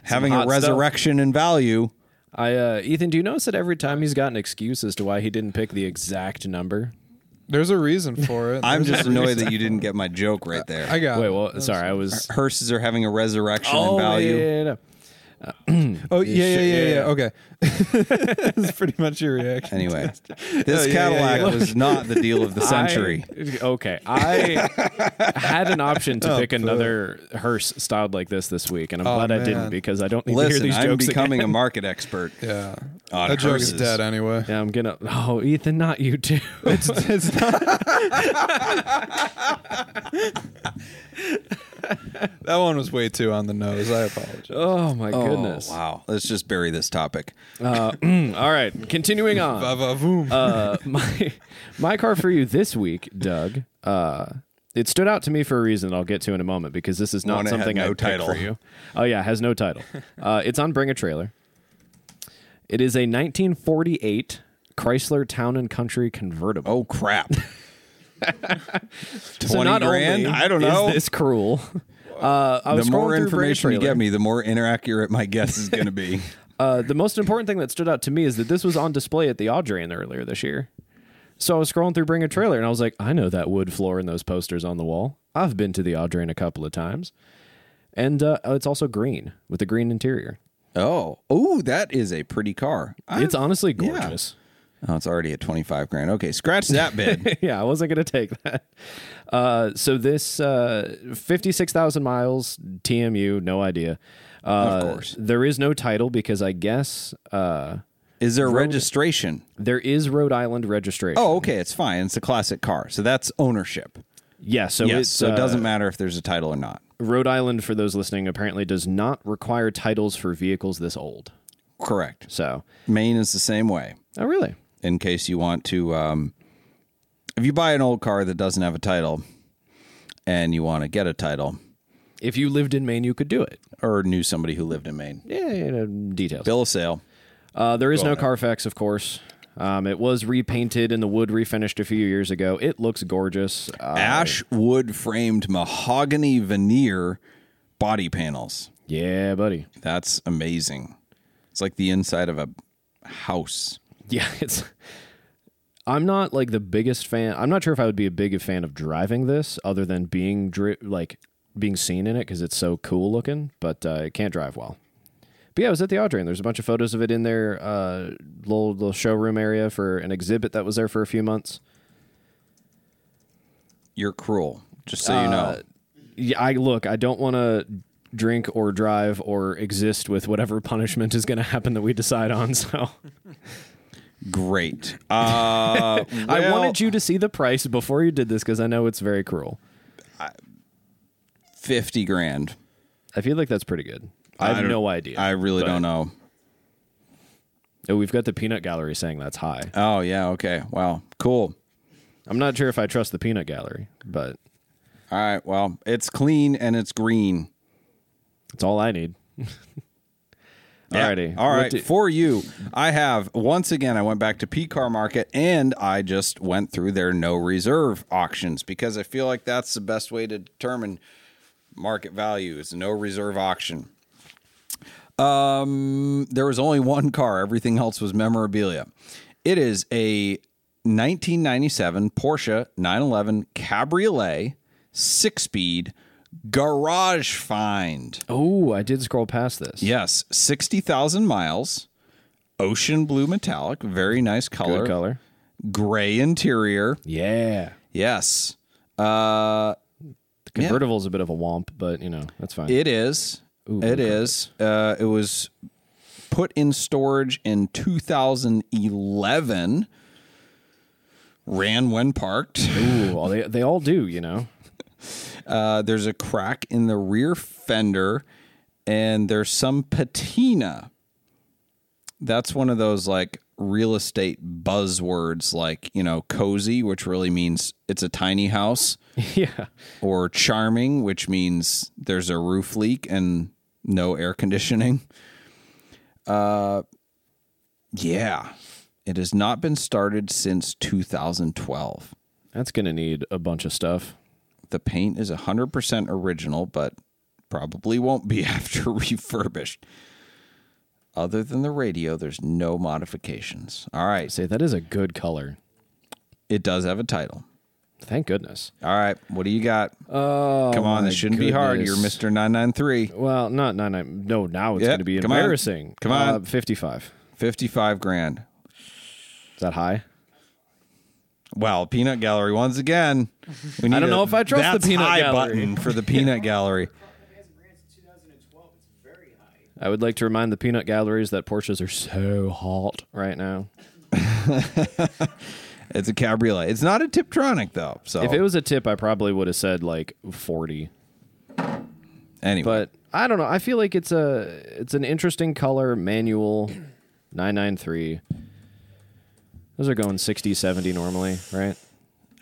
having a hot stuff. resurrection in value. I uh, Ethan, do you notice that every time he's got an excuse as to why he didn't pick the exact number? There's a reason for it. I'm There's just annoyed that you didn't get my joke right there. I got Wait, it. well, sorry, I was. hearses are having a resurrection Oh, in value. yeah, yeah, yeah. [clears throat] Oh yeah, yeah, yeah, yeah. Okay, [laughs] that's pretty much your reaction. Anyway, [laughs] this oh, yeah, Cadillac was not the deal of the century. I- okay, I had an option to Oh, pick another hearse styled like this this week, and I'm Oh, glad I didn't because I don't need to Listen, hear these I'm jokes becoming again. a market expert. [laughs] Yeah, On that joke hearses. is dead anyway. Yeah, I'm gonna. Oh, Ethan, not you too. It's it's not. [laughs] that one was way too on the nose. I apologize. oh my goodness. Oh, wow. Let's just bury this topic. Uh, [clears throat] all right, continuing on. Va-va-voom. uh, my my car for you this week, Doug. Uh, it stood out to me for a reason that I'll get to in a moment because this is not One that had something no I picked title. for you. Oh yeah, it has no title. [laughs] Uh, it's on Bring a Trailer. It is a 1948 Chrysler Town and Country convertible. Oh, crap. 20 [laughs] so not grand? only I don't know. Is this cruel? Uh, I was the more scrolling through Bring a information you get me, the more inaccurate my guess is going to be. [laughs] Uh, the most important thing that stood out to me is that this was on display at the Audrain earlier this year. So I was scrolling through Bring a Trailer and I was like, I know that wood floor and those posters on the wall. I've been to the Audrain a couple of times. And uh, it's also green with a green interior. oh, oh, that is a pretty car. I- it's honestly gorgeous. Oh, it's already at 25 grand. Okay, scratch that bid. [laughs] Yeah, I wasn't going to take that. Uh, so this uh, 56,000 miles, TMU, no idea. Uh, Of course. There is no title because I guess uh, Is there registration? there is Rhode Island registration. Oh, okay, it's fine. It's a classic car. So that's ownership. yeah. So yes, it's, so it uh, doesn't matter if there's a title or not. Rhode Island, for those listening, apparently does not require titles for vehicles this old. Correct. So, Maine is the same way. oh, really? In case you want to um, if you buy an old car that doesn't have a title and you want to get a title If you lived in Maine, you could do it. or knew somebody who lived in Maine Yeah, you know, details. bill of sale Uh, there is Go no ahead. Carfax, of course. Um, it was repainted and the wood refinished a few years ago. It looks gorgeous. Uh, ash wood framed mahogany veneer body panels Yeah, buddy. that's amazing it's like the inside of a house Yeah, [laughs] it's. I'm not like the biggest fan. I'm not sure if I would be a big fan of driving this, other than being dri- like being seen in it because it's so cool looking. But uh, it can't drive well. But yeah, I was at the Audrain. There's a bunch of photos of it in their uh, little little showroom area for an exhibit that was there for a few months. you're cruel just so you know Uh, Yeah, I look. I don't want to drink or drive or exist with whatever [laughs] punishment is going to happen that we decide on. So [laughs] great uh, [laughs] I wanted you to see the price before you did this because I know it's very cruel. 50 grand I feel like that's pretty good. I have don't- no idea. i really don't know Oh, we've got the peanut gallery saying that's high. oh yeah okay wow cool I'm not sure if I trust the peanut gallery, but all right well it's clean and it's green it's all I need. [laughs] Yeah. Alrighty. All right. do- For you, I have once again. I went back to P Car Market and I just went through their no reserve auctions because I feel like that's the best way to determine market value. It's no reserve auction. Um, there was only one car. Everything else was memorabilia. It is a 1997 Porsche 911 Cabriolet six speed garage find. Oh, I did scroll past this. Yes, 60,000 miles, ocean blue metallic, very nice color, Good color. gray interior. Yeah. Yes. Uh, The convertible's a bit of a womp, but you know, that's fine. it is. It is. Uh, it was put in storage in 2011. Ran when parked. Ooh, well, they they all do, you know. [laughs] Uh, there's a crack in the rear fender, and there's some patina. That's one of those like real estate buzzwords, like you know, cozy, which really means it's a tiny house, [laughs] yeah. or charming, which means there's a roof leak and no air conditioning. Uh, yeah, it has not been started since 2012. That's gonna need a bunch of stuff. The paint is 100% original, but probably won't be [laughs] after refurbished. Other than the radio, there's no modifications. All right. Say that is a good color. It does have a title. Thank goodness. All right. What do you got? Oh, Come on. This shouldn't be hard. You're. Mr. 993. Well, not nine nine. No, now it's Yep, going to be come on. embarrassing. Come on. Uh, fifty-five. 55 grand. Is that high? Well, Peanut Gallery once again. We need don't a know if I trust the that's Peanut high Gallery. button for the Peanut Gallery. [laughs] I would like to remind the peanut galleries that Porsches are so hot right now. [laughs] It's a cabriolet. It's not a Tiptronic though. So If it was a tip, I probably would have said like forty. anyway, But I don't know. I feel like it's a it's an interesting color manual, [clears throat] nine nine three. Those are going 60, 70 normally, right?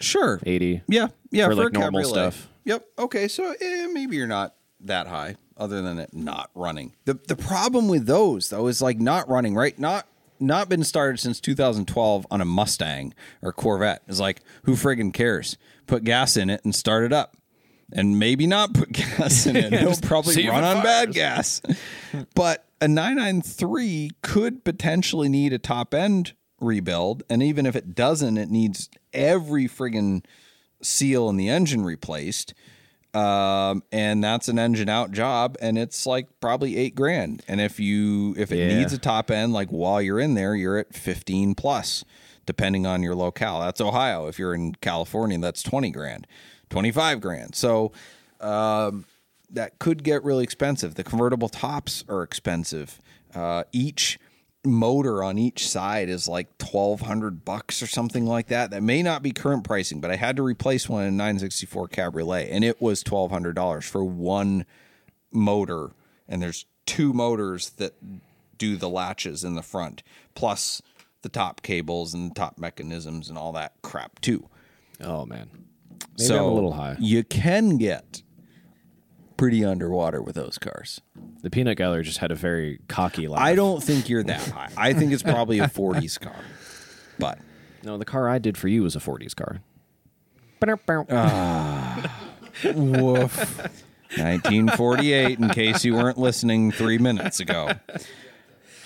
sure. 80. Yeah, yeah, For, for, like, normal cabriolet. stuff. Yep. Okay, so eh, maybe you're not that high, other than it not running. the The problem with those though is like not running, right? Not not been started since 2012 on a Mustang or Corvette. It's like who friggin' cares? Put gas in it and start it up. And maybe not put [laughs] gas in it. It'll [laughs] probably run on bad gas. but a 993 could potentially need a top end rebuild. And even if it doesn't, it needs every friggin' seal in the engine replaced. Um, and that's an engine out job, and it's like probably eight grand. And if you if it Yeah. needs a top end, like while you're in there, you're at fifteen plus, depending on your locale. That's Ohio. If you're in California, that's twenty grand, twenty five grand. So um, that could get really expensive. The convertible tops are expensive. Uh, each motor on each side is like 1200 bucks or something like that that may not be current pricing but i had to replace one in 964 cabriolet and it was $1200 for one motor and there's two motors that do the latches in the front plus the top cables and the top mechanisms and all that crap too Oh man. Maybe so I'm a little high. you can get pretty underwater with those cars The peanut gallery just had a very cocky laugh. i don't think you're that high i think it's probably a 40s car but No, the car I did for you was a 40s car. Ah, woof. 1948, in case you weren't listening three minutes ago.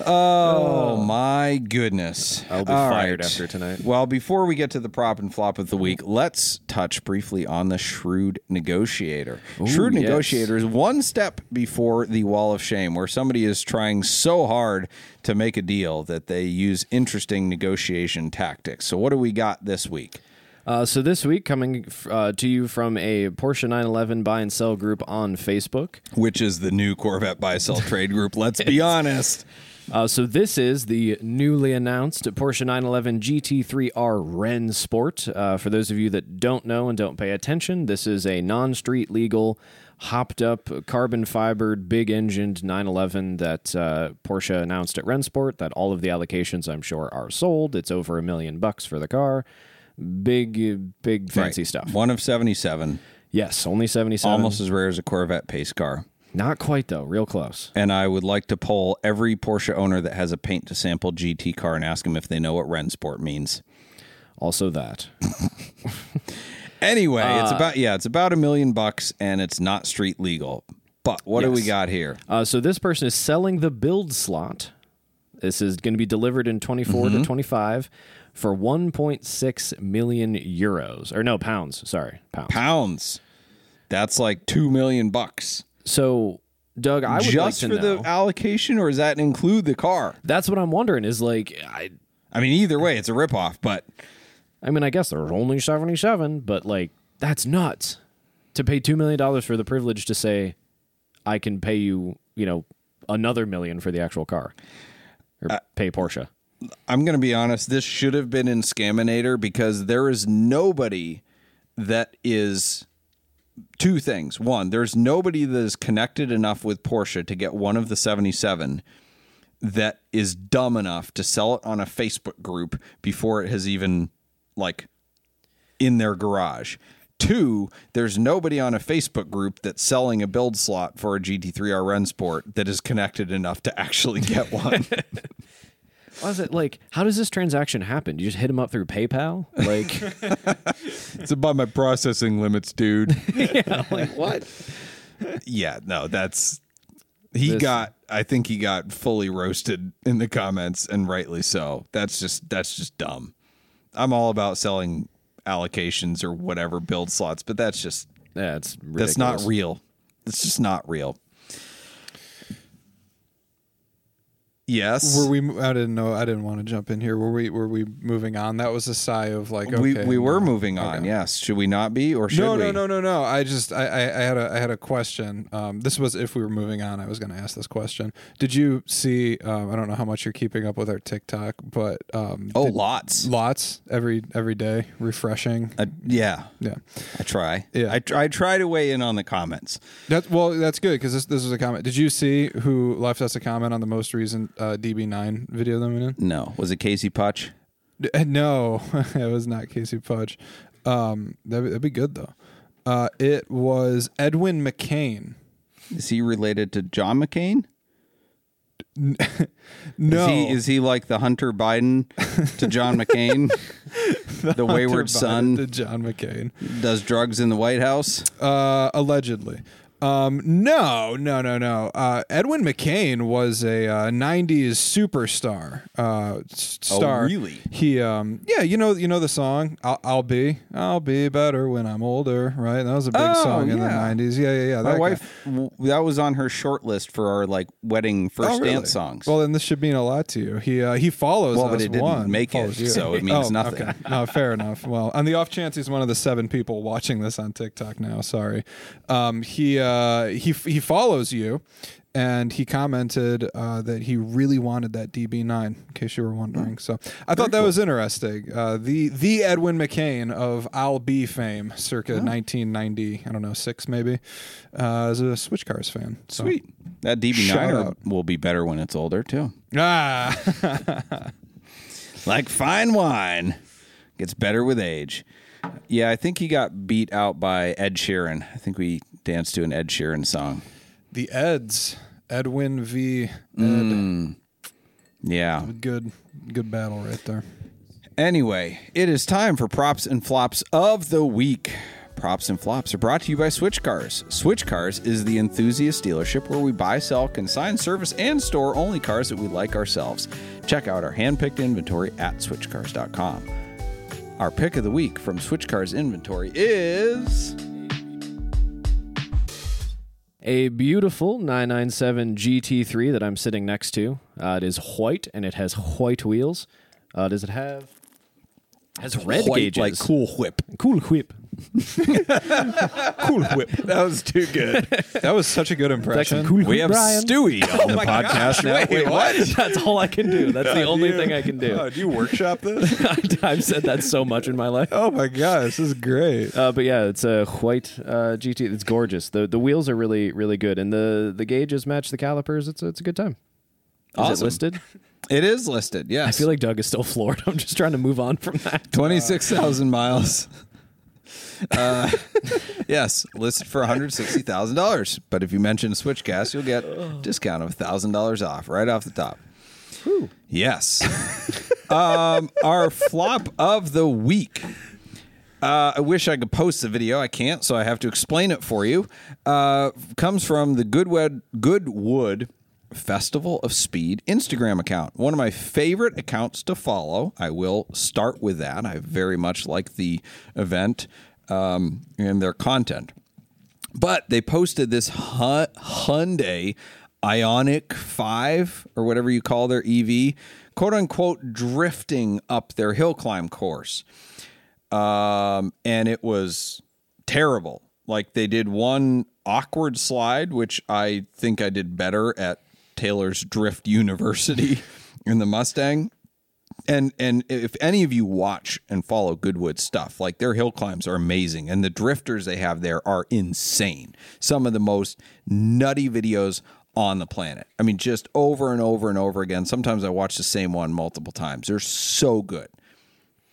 Oh, my goodness. I'll be All fired right. after tonight. Well, before we get to the prop and flop of the week, let's touch briefly on the Shrewd Negotiator. Shrewd yes. Negotiator is one step before the Wall of Shame, where somebody is trying so hard to make a deal that they use interesting negotiation tactics. So, what do we got this week? Uh, so this week, coming uh, to you from a Porsche 911 buy and sell group on Facebook. Which is the new Corvette buy and sell trade group. Let's be honest. Uh, so this is the newly announced Porsche 911 GT3R Rennsport. Uh, for those of you that don't know and don't pay attention, this is a non-street legal, hopped up, carbon fibered, big engined 911 that uh, Porsche announced at Rennsport. That all of the allocations, I'm sure, are sold. It's over a million bucks for the car. Big, big fancy Right. stuff. One of 77. Yes, only 77. Almost as rare as a Corvette pace car. Not quite though. Real close. And I would like to poll every Porsche owner that has a paint to sample GT car and ask them if they know what Rennsport means. Also that. [laughs] Anyway, it's about yeah, it's about a million bucks, and it's not street legal. But what do we got here? Uh, so this person is selling the build slot. This is going to be delivered in 24 Mm-hmm. to 25 for 1.6 million euros. Or no, pounds. Sorry, pounds. Pounds. That's like two million bucks. So, Doug, I would Just like for know. the allocation, or does that include the car? that's what I'm wondering is like, I, I mean, either way, it's a ripoff. But I mean, I guess there's only 77, but like, that's nuts to pay $2 million for the privilege to say, I can pay you, you know, another million for the actual car or Uh, pay Porsche. I'm going to be honest. This should have been in Scaminator because there is nobody that is two things. One, there's nobody that is connected enough with Porsche to get one of the 77 that is dumb enough to sell it on a Facebook group before it has even like in their garage. Two, there's nobody on a Facebook group that's selling a build slot for a GT3R Rennsport that is connected enough to actually get one. [laughs] Was it like, how does this transaction happen? Do you just hit him up through PayPal? Like, [laughs] it's about my processing limits, dude. [laughs] yeah, like what? yeah, no, that's he This- got I think he got fully roasted in the comments and rightly so. That's just that's just dumb. I'm all about selling allocations or whatever build slots, but that's just Yeah, it's that's not real. It's just not real. Yes. Were we? I didn't know. I didn't want to jump in here. Were we? Were we moving on? That was a sigh of like. Okay, we we were moving on. Okay. Yes. Should we not be or should No, we? no, no, no, no. I just I, I, I had a I had a question. Um, this was if we were moving on. I was going to ask this question. Did you see? Um, I don't know how much you're keeping up with our TikTok, but um, Oh, lots. lots every every day, refreshing. Uh, yeah. Yeah, I try. Yeah. I, tr- I try to weigh in on the comments. that's well, that's good because this this is a comment. Did you see who left us a comment on the most recent uh, DB9 video that we did? No. Was it Casey uh, [laughs] No, [laughs] it was not Casey Putsch. Um, that'd, be- that'd be good though. Uh, it was Edwin McCain. Is he related to John McCain? No, [laughs] Is he is he like the Hunter Biden to John McCain? the wayward Biden son to John McCain. does drugs in the White House. Uh, allegedly. Um, no, no, no, no. Uh, Edwin McCain was a uh, '90s superstar. Uh, s- Oh, star. really? He, um, yeah, you know, you know the song. I'll, I'll be, I'll be better when I'm older. Right? That was a big Oh, song in the '90s. Yeah, yeah, yeah. My wife w- that was on her short list for our like wedding first Oh, really? dance songs. Well, then this should mean a lot to you. He uh, he follows Well, but it didn't one, make it, you. so it means oh, nothing. Okay. No, fair enough. Well, on the off chance he's one of the seven people watching this on TikTok now, sorry. Um, he uh, he he follows you, and he commented uh, that he really wanted that DB9. In case you were wondering, so I thought that was interesting. Uh, the the Edwin McCain of I'll Be fame, circa 1990, I don't know six maybe, uh, as a Switch Cars fan. So. Sweet. That DB9 will- will be better when it's older too. Ah. [laughs] Like fine wine, gets better with age. Yeah, I think he got beat out by Ed Sheeran. I think we danced to an Ed Sheeran song. The Eds, Edwin v. Ed. Mm. Yeah. Good, good battle right there. Anyway, it is time for props and flops of the week. Props and flops are brought to you by Switch Cars. Switch Cars is the enthusiast dealership where we buy, sell, consign, service, and store only cars that we like ourselves. Check out our hand-picked inventory at switchcars.com. Our pick of the week from Switch Cars inventory is A beautiful 997 GT3 that I'm sitting next to. Uh, it is white and it has white wheels. Uh, does it have? Has red white gauges. like Cool Whip. Cool whip. [laughs] Cool Whip. That was too good. That was such a good impression. cool we have Brian. Stewie [laughs] on the podcast now. Wait, what? That's all I can do. That's the only thing I can do. do you workshop this? [laughs] I've said that so much in my life. oh my god, this is great. Uh, but yeah, it's a white uh, GT. It's gorgeous. the The wheels are really really good, and the the gauges match the calipers. It's a, it's a good time. Is Awesome. it listed? It is listed, yes. I feel like Doug is still floored. I'm just trying to move on from that. 26,000 miles. Uh, [laughs] yes, listed for $160,000. But if you mention Switchcast, you'll get a discount of $1,000 off right off the top. Yes. [laughs] um, our flop of the week Uh, I wish I could post the video. I can't, so I have to explain it for you. Uh, comes from the Goodwood Goodwood Festival of Speed Instagram account. One of my favorite accounts to follow. I will start with that. I very much like the event um, and their content. But they posted this Hyundai Ioniq 5 or whatever you call their EV, quote unquote, drifting up their hill climb course. Um, and it was terrible. Like they did one awkward slide, which I think I did better at Taylor's Drift University [laughs] in the Mustang and and if any of you watch and follow Goodwood stuff, like their hill climbs are amazing, and the drifters they have there are insane. Some of the most nutty videos on the planet. I mean, just over and over and over again. Sometimes I watch the same one multiple times. They're so good.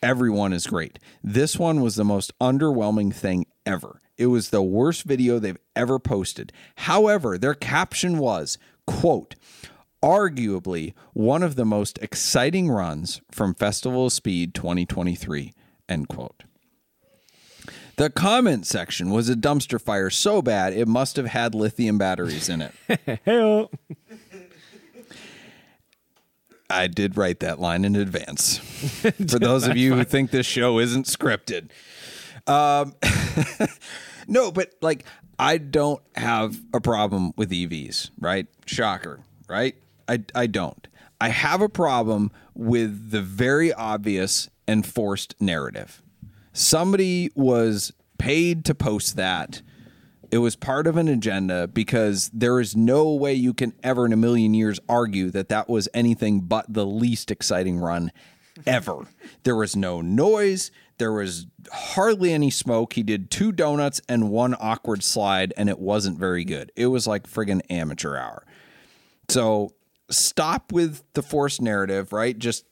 Everyone is great. This one was the most underwhelming thing ever. It was the worst video they've ever posted. However, their caption was, quote, arguably one of the most exciting runs from Festival of Speed 2023, end quote. The comment section was a dumpster fire so bad it must have had lithium batteries in it. [laughs] Hey, I did write that line in advance. [laughs] For those of you who think this show isn't scripted. Um, [laughs] no, but like, I don't have a problem with EVs, right? Shocker, right? I, I don't. I have a problem with the very obvious and forced narrative. Somebody was paid to post that. It was part of an agenda because there is no way you can ever in a million years argue that that was anything but the least exciting run ever. there was no noise. There was hardly any smoke. He did two donuts and one awkward slide, and it wasn't very good. It was like friggin' amateur hour. So stop with the forced narrative, right? Just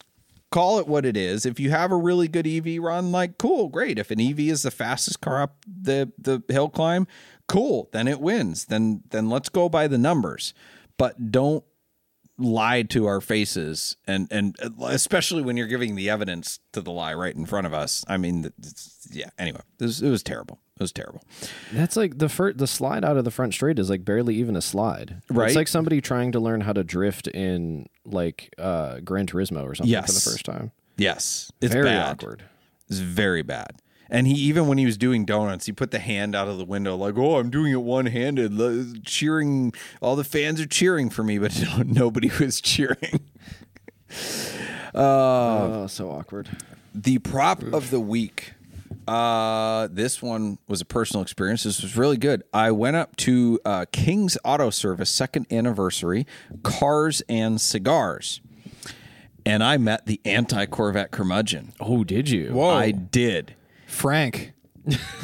call it what it is. If you have a really good EV run, like cool, great. If an EV is the fastest car up the the hill climb, cool, then it wins. Then then let's go by the numbers. But don't lie to our faces and and especially when you're giving the evidence to the lie right in front of us. I mean, yeah, anyway, it was, it was terrible. It was terrible. That's like the fir- the slide out of the front straight is like barely even a slide. Right. It's like somebody trying to learn how to drift in like uh Gran Turismo or something for the first time. Yes, it's Very bad. awkward. It's very bad. And he even when he was doing donuts, he put the hand out of the window like, "Oh, I'm doing it one-handed, cheering. All the fans are cheering for me, [laughs] but nobody was cheering." [laughs] oh, so awkward. The prop of the week. Uh, this one was a personal experience. This was really good. I went up to uh, King's Auto Service second anniversary, cars and cigars, and I met the anti Corvette curmudgeon. Oh, did you? Whoa. I did. Frank.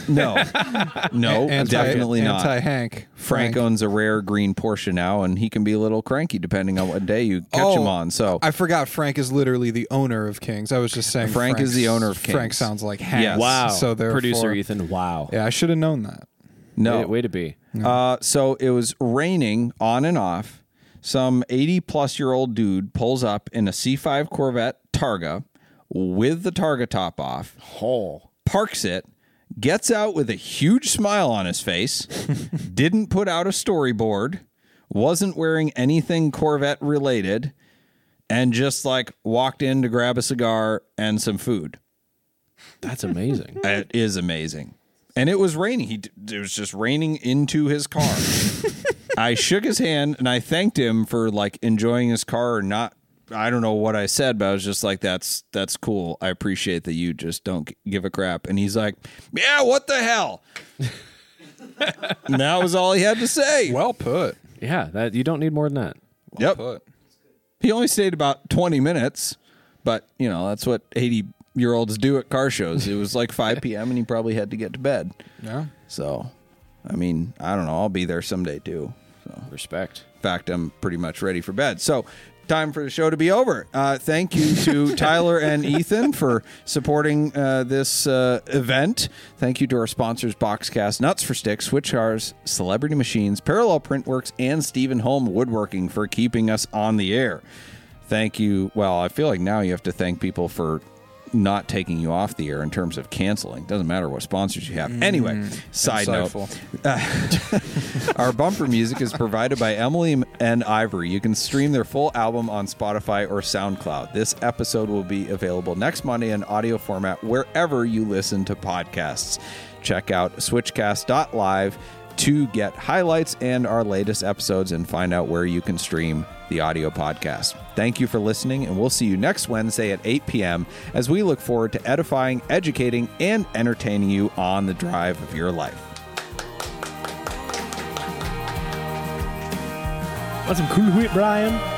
No, [laughs] no, Anti- definitely not. Anti-Hank. Frank owns a rare green Porsche now, and he can be a little cranky depending on what day you catch him Oh, on. So I forgot Frank is literally the owner of Kings. I was just saying Frank is the owner of Kings. Frank sounds like Hank. Yes. Wow. So therefore, producer Ethan. Wow. Yeah, I should have known that. no, Way, way to be. Uh, so it was raining on and off. Some 80 plus year old dude pulls up in a C5 Corvette Targa with the Targa top off, Oh. Parks it, gets out with a huge smile on his face, [laughs] didn't put out a storyboard, wasn't wearing anything Corvette related, and just like walked in to grab a cigar and some food. That's amazing. [laughs] It is amazing. And it was raining. He it was just raining into his car. [laughs] I shook his hand and I thanked him for like enjoying his car or not. I don't know what I said, but I was just like, "That's that's cool. I appreciate that you just don't give a crap." And he's like, "Yeah, what the hell?" and that was all he had to say. Well put. yeah, that you don't need more than that. yep. Put. He only stayed about 20 minutes, but you know, that's what 80 year olds do at car shows. It was like 5 p.m. and he probably had to get to bed. Yeah. So, I mean, I don't know. I'll be there someday too. So, Respect. in fact, I'm pretty much ready for bed. So, time for the show to be over. Uh, thank you to [laughs] Tyler and Ethan for supporting uh, this uh, event. Thank you to our sponsors, Boxcast, Nuts for Sticks, Switch Cars, Celebrity Machines, Parallel Printworks, and Stephen Hulme Woodworking for keeping us on the air. Thank you. Well, I feel like now you have to thank people for not taking you off the air in terms of canceling. Doesn't matter what sponsors you have. Anyway, mm. side note. [laughs] Our bumper music is provided by Emily and Ivory. You can stream their full album on Spotify or SoundCloud. This episode will be available next Monday in audio format wherever you listen to podcasts. Check out switchcast.live to get highlights and our latest episodes and find out where you can stream the audio podcast. Thank you for listening, and we'll see you next Wednesday at 8 p.m. as we look forward to edifying, educating, and entertaining you on the drive of your life. That's some cool wheat, Brian.